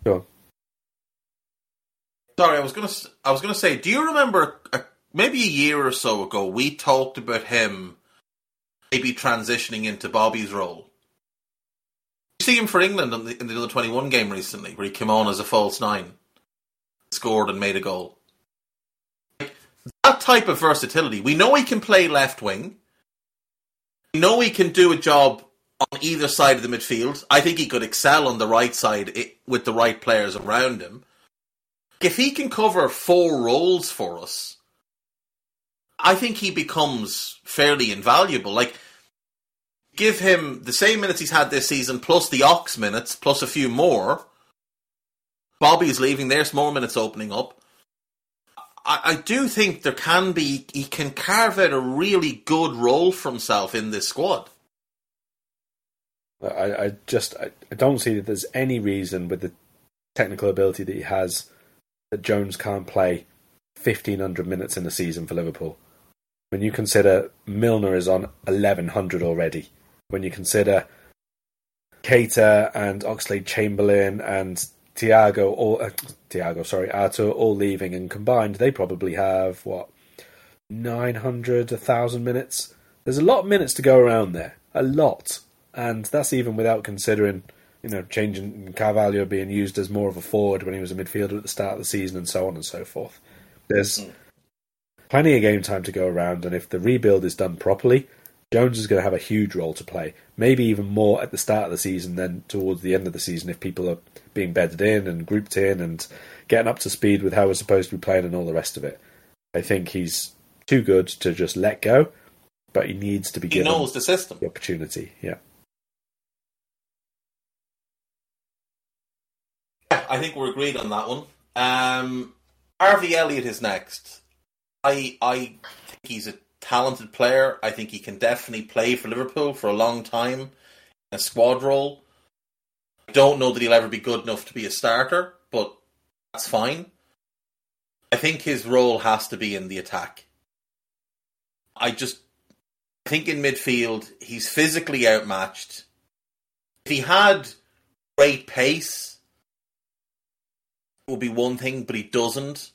Still... Go on. Sorry, I was gonna. I was gonna say. Do you remember a maybe a year or so ago, we talked about him maybe transitioning into Bobby's role. You see him for England in the, in the under 21 game recently, where he came on as a false nine, scored and made a goal. That type of versatility. We know he can play left wing. Know he can do a job on either side of the midfield. I think he could excel on the right side with the right players around him. If he can cover four roles for us, I think he becomes fairly invaluable. Like, give him the same minutes he's had this season, plus the Ox minutes, plus a few more. Bobby's leaving. There's more minutes opening up. I, I do think there can be. He can carve out a really good role for himself in this squad. I, I just I, I don't see that there's any reason with the technical ability that he has that Jones can't play 1500 minutes in a season for Liverpool. When you consider Milner is on 1100 already, when you consider Keita and Oxlade-Chamberlain and Thiago all uh, Thiago sorry Arthur all leaving and combined they probably have what 900 1000 minutes? There's a lot of minutes to go around there a lot. And that's even without considering you know changing Carvalho being used as more of a forward when he was a midfielder at the start of the season and so on and so forth. There's mm. plenty of game time to go around and if the rebuild is done properly Jones is going to have a huge role to play, maybe even more at the start of the season than towards the end of the season if people are being bedded in and grouped in and getting up to speed with how we're supposed to be playing and all the rest of it. I think he's too good to just let go, but he needs to be he given knows the system, the opportunity. Yeah. I think we're agreed on that one. Um, Harvey Elliott is next. I I think he's a talented player. I think he can definitely play for Liverpool for a long time in a squad role. I don't know that he'll ever be good enough to be a starter, but that's fine. I think his role has to be in the attack. I just think in midfield he's physically outmatched. If he had great pace, it would be one thing, but he doesn't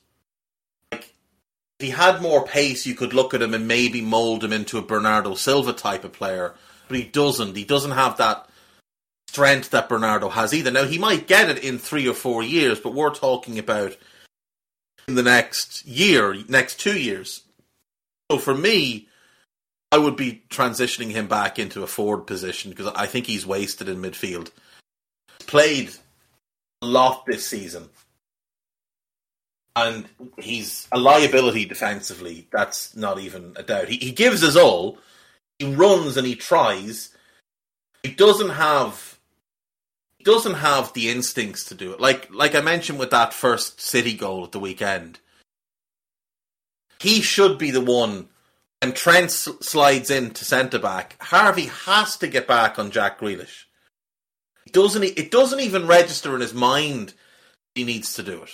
if he had more pace, you could look at him and maybe mould him into a Bernardo Silva type of player. But he doesn't. He doesn't have that strength that Bernardo has either. Now, he might get it in three or four years, but we're talking about in the next year, next two years. So for me, I would be transitioning him back into a forward position because I think he's wasted in midfield. Played a lot this season and he's a liability defensively. That's not even a doubt. He, he gives us all. He runs and he tries. He doesn't have. He doesn't have the instincts to do it. Like like I mentioned with that first City goal at the weekend. He should be the one. And Trent slides in to centre back. Harvey has to get back on Jack Grealish. It doesn't. It doesn't even register in his mind. He needs to do it.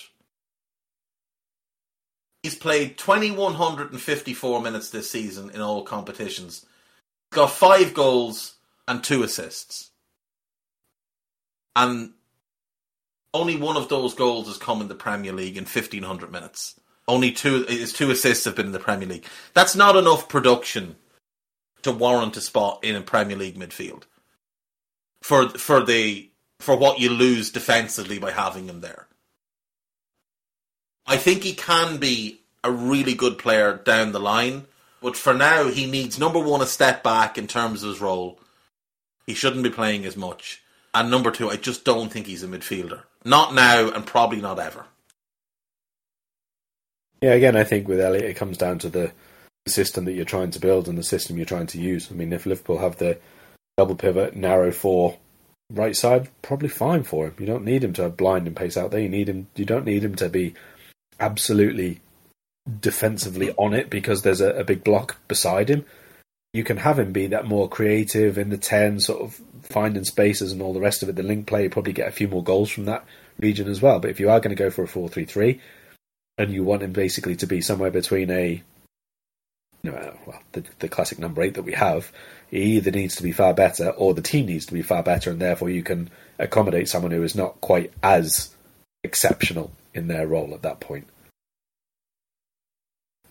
He's played 2,154 minutes this season in all competitions. Got five goals and two assists. And only one of those goals has come in the Premier League in 1,500 minutes. Only two, his two assists have been in the Premier League. That's not enough production to warrant a spot in a Premier League midfield. For, for the, for what you lose defensively by having him there. I think he can be a really good player down the line, but for now he needs number one a step back in terms of his role. He shouldn't be playing as much. And number two, I just don't think he's a midfielder. Not now and probably not ever. Yeah, again, I think with Elliott, it comes down to the system that you're trying to build and the system you're trying to use. I mean, if Liverpool have the double pivot, narrow four, right side, probably fine for him. You don't need him to have blind and pace out there. You need him. You don't need him to be absolutely defensively on it because there's a, a, big block beside him. You can have him be that more creative in the 10, sort of finding spaces and all the rest of it. The link play, you probably get a few more goals from that region as well. But if you are going to go for a 4 3 3, and you want him basically to be somewhere between a, you know, well, the, the classic number eight that we have, he either needs to be far better or the team needs to be far better, and therefore you can accommodate someone who is not quite as exceptional in their role at that point.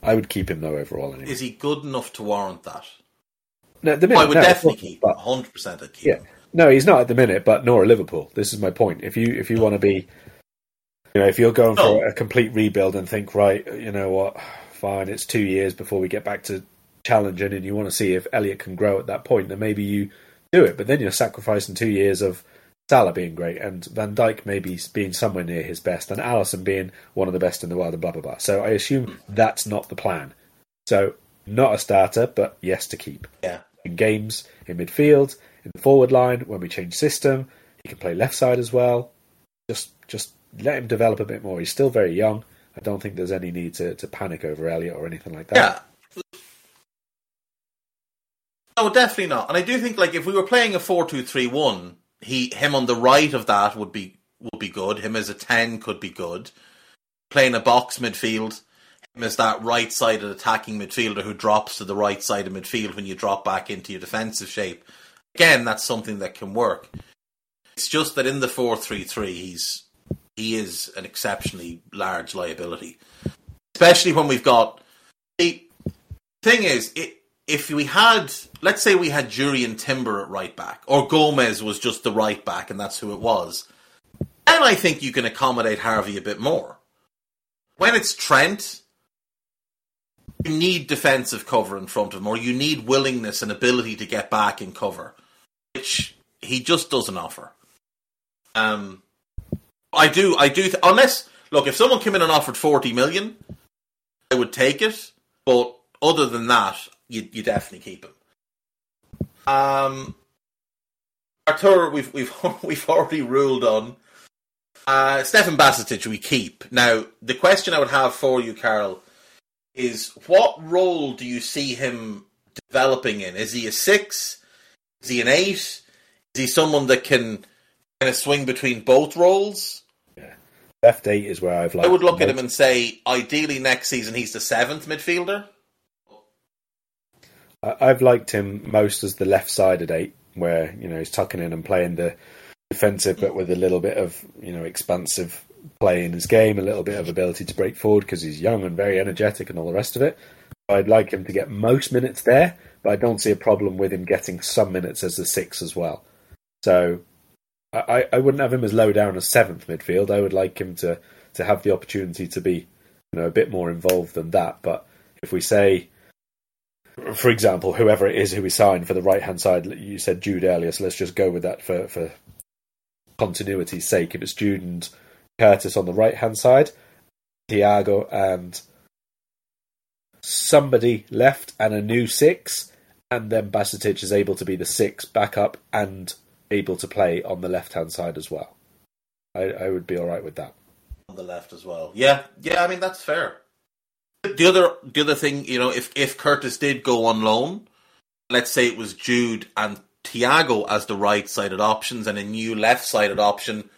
I would keep him though overall. Anyway. Is he good enough to warrant that? No, the minute, I would no, definitely keep him. Hundred percent, I'd keep yeah. him. No, he's not at the minute, but nor Liverpool. This is my point. If you if you want to be, you know, if you're going No. for a complete rebuild and think, right, you know what, fine, it's two years before we get back to challenging, and you want to see if Elliott can grow at that point, then maybe you do it. But then you're sacrificing two years of Salah being great and Van Dijk maybe being somewhere near his best and Alisson being one of the best in the world and blah blah blah. So I assume that's not the plan. So Not a starter, but yes to keep. Yeah. In games, in midfield, in the forward line, when we change system, he can play left side as well. Just just let him develop a bit more. He's still very young. I don't think there's any need to, to panic over Elliott or anything like that. Yeah. No, definitely not. And I do think like if we were playing a four two three one, he him on the right of that would be would be good. Him as a ten could be good. Playing a box midfield, him as that right sided attacking midfielder who drops to the right side of midfield when you drop back into your defensive shape. Again, that's something that can work. It's just that in the four three three he's he is an exceptionally large liability. Especially when we've got the thing is it if we had, let's say we had Jurrien Timber at right back, or Gomez was just the right back and that's who it was, then I think you can accommodate Harvey a bit more. When it's Trent, you need defensive cover in front of him, or you need willingness and ability to get back in cover, which he just doesn't offer. Um, I do, I do, th- unless, look, if someone came in and offered 40 million, I would take it, but other than that, you you definitely keep him. Um, Artur, we've we've we've already ruled on. Uh, Stefan Bajcetic, we keep. Now, the question I would have for you, Karl, is what role do you see him developing in? Is he a six? Is he an eight? Is he someone that can kind of swing between both roles? Left eight is where I've liked I would look at him and say, ideally next season he's the seventh midfielder. I- I've liked him most as the left-sided eight, where you know he's tucking in and playing the defensive, but with a little bit of you know expansive play in his game, a little bit of ability to break forward because he's young and very energetic and all the rest of it. I'd like him to get most minutes there, but I don't see a problem with him getting some minutes as the six as well. So I, I wouldn't have him as low down as seventh midfield. I would like him to to have the opportunity to be you know a bit more involved than that. But if we say for example, whoever it is who we signed for the right hand side, you said Jude earlier, so let's just go with that for, for continuity's sake. If it's Jude and Curtis on the right hand side, Thiago and somebody left and a new six, and then Bajcetic is able to be the six backup and able to play on the left hand side as well. I, I would be all right with that. on the left as well. Yeah, yeah. I mean that's fair. The other, the other thing, you know, if if Curtis did go on loan, let's say it was Jude and Thiago as the right-sided options, and a new left-sided option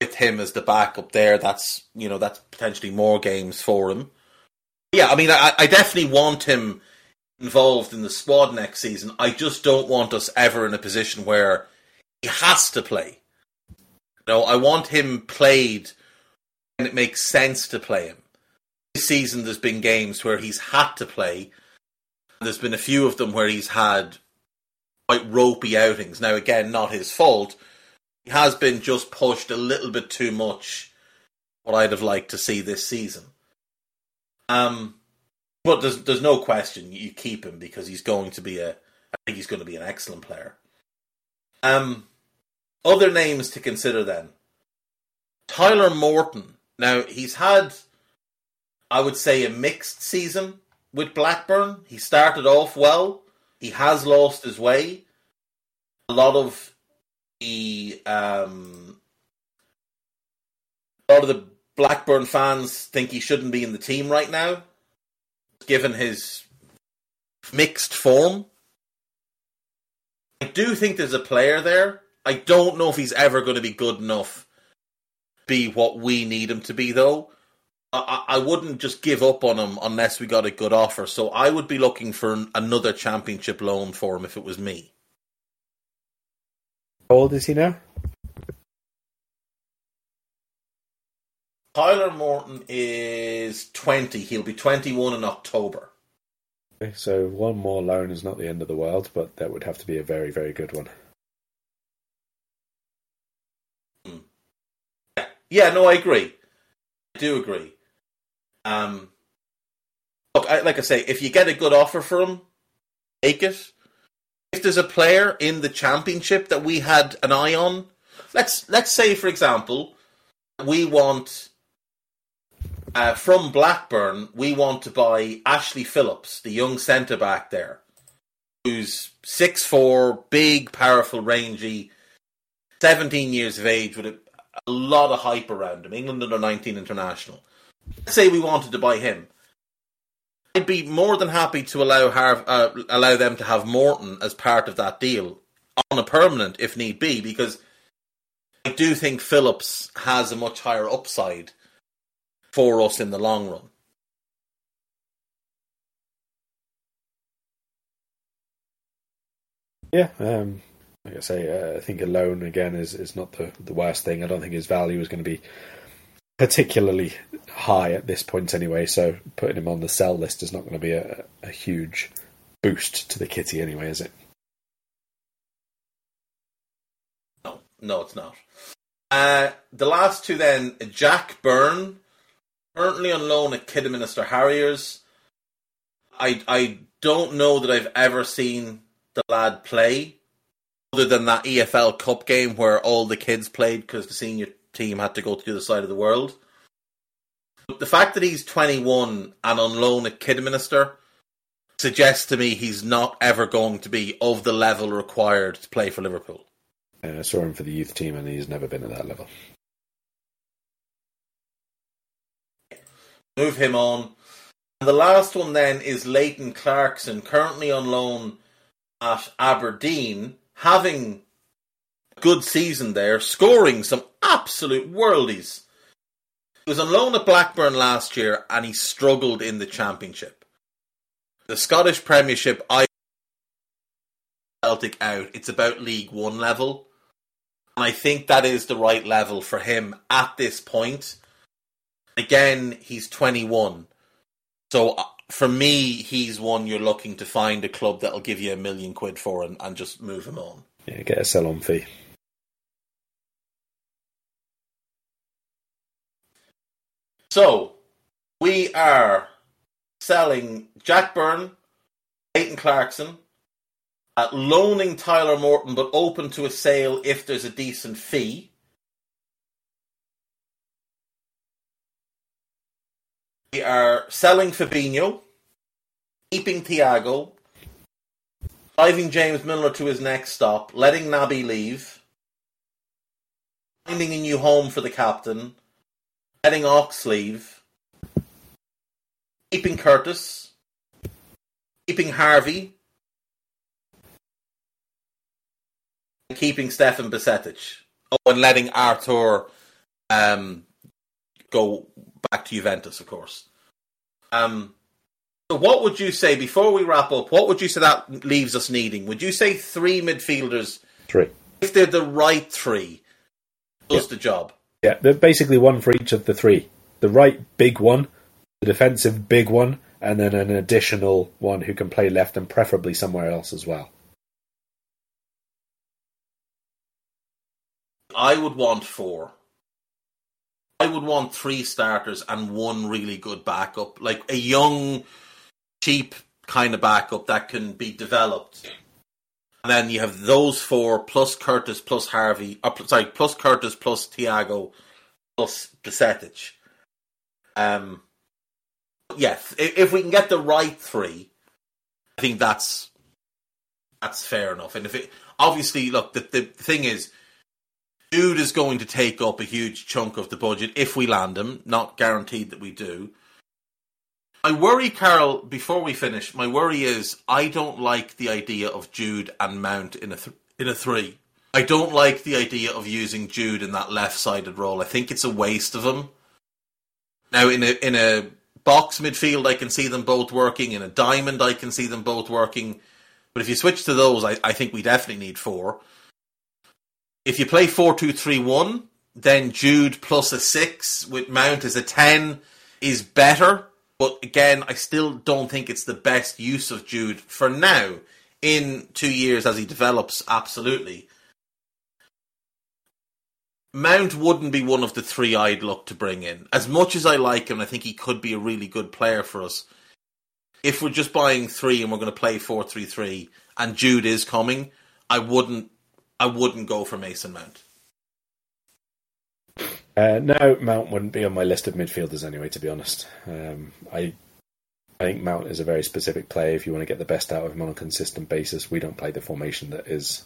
with him as the backup there. That's you know that's potentially more games for him. Yeah, I mean, I, I definitely want him involved in the squad next season. I just don't want us ever in a position where he has to play. You know, I want him played when it makes sense to play him. This season, there's been games where he's had to play. There's been a few of them where he's had quite ropey outings. Now, again, not his fault. He has been just pushed a little bit too much. What I'd have liked to see this season. Um, but there's there's no question you keep him because he's going to be a. I think he's going to be an excellent player. Um, other names to consider then. Tyler Morton. Now he's had, I would say, a mixed season with Blackburn. He started off well. He has lost his way. A lot of the um, a lot of the Blackburn fans think he shouldn't be in the team right now, given his mixed form. I do think there's a player there. I don't know if he's ever going to be good enough to be what we need him to be, though. I, I wouldn't just give up on him unless we got a good offer. So I would be looking for an, another championship loan for him if it was me. How old is he now? Tyler Morton is 20. He'll be 21 in October. Okay, So one more loan is not the end of the world, but that would have to be a very, very good one. Hmm. Yeah, no, I agree. I do agree. Um, look, I, like I say, if you get a good offer for him, take it. If there's a player in the championship that we had an eye on, let's let's say, for example, we want uh, from Blackburn, we want to buy Ashley Phillips, the young centre back there, who's six four, big, powerful, rangy, 17 years of age with a, a lot of hype around him, England under 19 international. Let's say we wanted to buy him. I'd be more than happy to allow Harv, uh, allow them to have Morton as part of that deal on a permanent if need be, because I do think Phillips has a much higher upside for us in the long run. Yeah, um, like I say, uh, I think a loan again is, is not the, the worst thing. I don't think his value is going to be particularly high at this point anyway. So putting him on the sell list is not going to be a, a huge boost to the kitty anyway, is it? No, no, it's not. Uh, the last two then, Jack Byrne, currently on loan at Kidderminster Harriers. I I don't know that I've ever seen the lad play, other than that EFL Cup game where all the kids played because the senior team had to go to the other side of the world. But the fact that he's 21 and on loan at Kidderminster suggests to me he's not ever going to be of the level required to play for Liverpool. I saw him for the youth team and he's never been at that level. Move him on. And the last one then is Leighton Clarkson, currently on loan at Aberdeen, having good season there, scoring some absolute worldies. He was on loan at Blackburn last year and he struggled in the championship. The Scottish Premiership, I Celtic out. It's about League One level. And I think that is the right level for him at this point. Again, he's 21. So uh, for me, he's one you're looking to find a club that'll give you a million quid for and, and just move him on. Yeah, get a sell on fee. So we are selling Jack Byrne, Leighton Clarkson, uh, loaning Tyler Morton, but open to a sale if there's a decent fee. We are selling Fabinho, keeping Thiago, driving James Milner to his next stop, letting Naby leave, finding a new home for the captain, letting Ox leave, keeping Curtis, keeping Harvey, and keeping Stefan Bajcetic. Oh, and letting Artur um, go back to Juventus, of course. Um, so what would you say before we wrap up? What would you say that leaves us needing? Would you say three midfielders? Three. If they're the right three, does the job? Yeah, they're basically one for each of the three. The right big one, the defensive big one, and then an additional one who can play left and preferably somewhere else as well. I would want four. I would want three starters and one really good backup, like a young, cheap kind of backup that can be developed. And then you have those four plus Curtis plus Harvey, or, sorry, plus Curtis plus Thiago plus Bajcetic. Um, yes, if, if we can get the right three, I think that's that's fair enough. And if it obviously, look, the the thing is, Jude is going to take up a huge chunk of the budget if we land him. Not guaranteed that we do. My worry, Karl, before we finish, my worry is I don't like the idea of Jude and Mount in a th- in a three. I don't like the idea of using Jude in that left-sided role. I think it's a waste of him. Now, in a in a box midfield, I can see them both working. In a diamond, I can see them both working. But if you switch to those, I, I think we definitely need four. If you play four two three one, then Jude plus a six with Mount as a ten is better. But again, I still don't think it's the best use of Jude for now. In two years, as he develops, absolutely. Mount wouldn't be one of the three I'd look to bring in. As much as I like him, I think he could be a really good player for us. If we're just buying three and we're going to play four three three, and Jude is coming, I wouldn't, I wouldn't go for Mason Mount. Uh, no, Mount wouldn't be on my list of midfielders anyway. To be honest, um, I I think Mount is a very specific player. If you want to get the best out of him on a consistent basis, we don't play the formation that is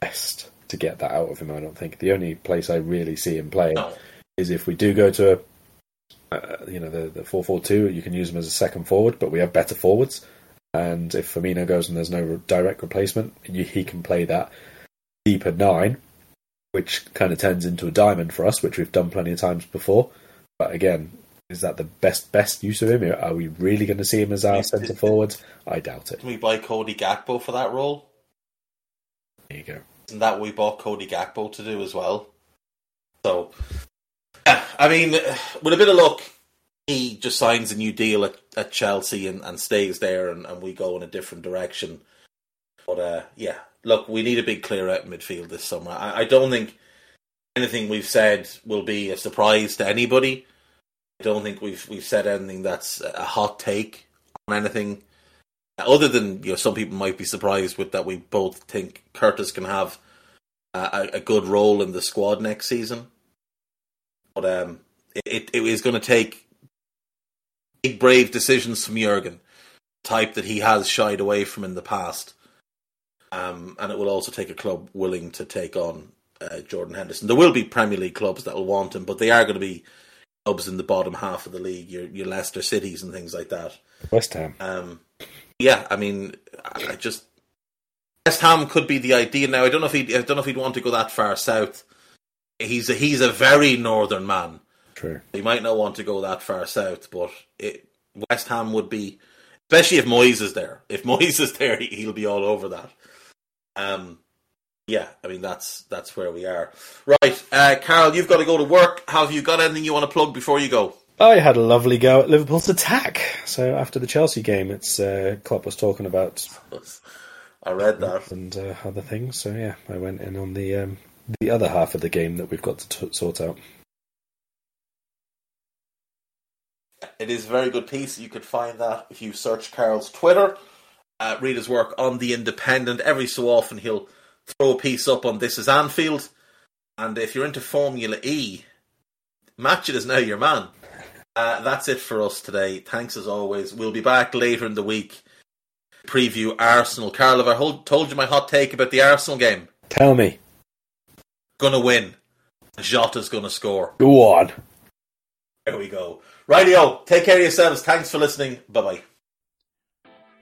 best to get that out of him. I don't think the only place I really see him playing is if we do go to a uh, you know the the four four two. You can use him as a second forward, but we have better forwards. And if Firmino goes and there's no direct replacement, you, he can play that deeper nine, which kind of turns into a diamond for us, which we've done plenty of times before. But again, is that the best best use of him? Are we really going to see him as our centre forward? I doubt it. Can we buy Cody Gakpo for that role? There you go. Isn't that what we bought Cody Gakpo to do as well? So, yeah, I mean, with a bit of luck, he just signs a new deal at, at Chelsea and, and stays there, and, and we go in a different direction. But uh, yeah, look, we need a big clear out in midfield this summer. I, I don't think anything we've said will be a surprise to anybody. I don't think we've we've said anything that's a hot take on anything other than you know some people might be surprised with that we both think Curtis can have a, a good role in the squad next season. But um, it it is going to take big brave decisions from Jurgen, type that he has shied away from in the past. Um, and it will also take a club willing to take on uh, Jordan Henderson. There will be Premier League clubs that will want him, but they are going to be clubs in the bottom half of the league, your your Leicester cities and things like that. West Ham. Um, yeah, I mean, I just West Ham could be the idea now. I don't know if he, I don't know if he'd want to go that far south. He's a, he's a very northern man. True. He might not want to go that far south, but it, West Ham would be, especially if Moyes is there. If Moyes is there, he, he'll be all over that. Um, yeah, I mean that's that's where we are. Right, uh, Karl, you've got to go to work. Have you got anything you want to plug before you go? I had a lovely go at Liverpool's attack. So after the Chelsea game, it's uh, Klopp was talking about I read that. and uh, other things. So yeah, I went in on the um, the other half of the game that we've got to t- sort out. It is a very good piece. You could find that if you search Karl's Twitter. Uh, read his work on The Independent. Every so often he'll throw a piece up on This is Anfield. And if you're into Formula E, Matchett is now your man. Uh, that's it for us today. Thanks as always. We'll be back later in the week. Preview Arsenal. Karl, have I hold, told you my hot take about the Arsenal game? Tell me, Gonna win. Jota's gonna score. go on. There we go. Rightio. Take care of yourselves. Thanks for listening. Bye bye.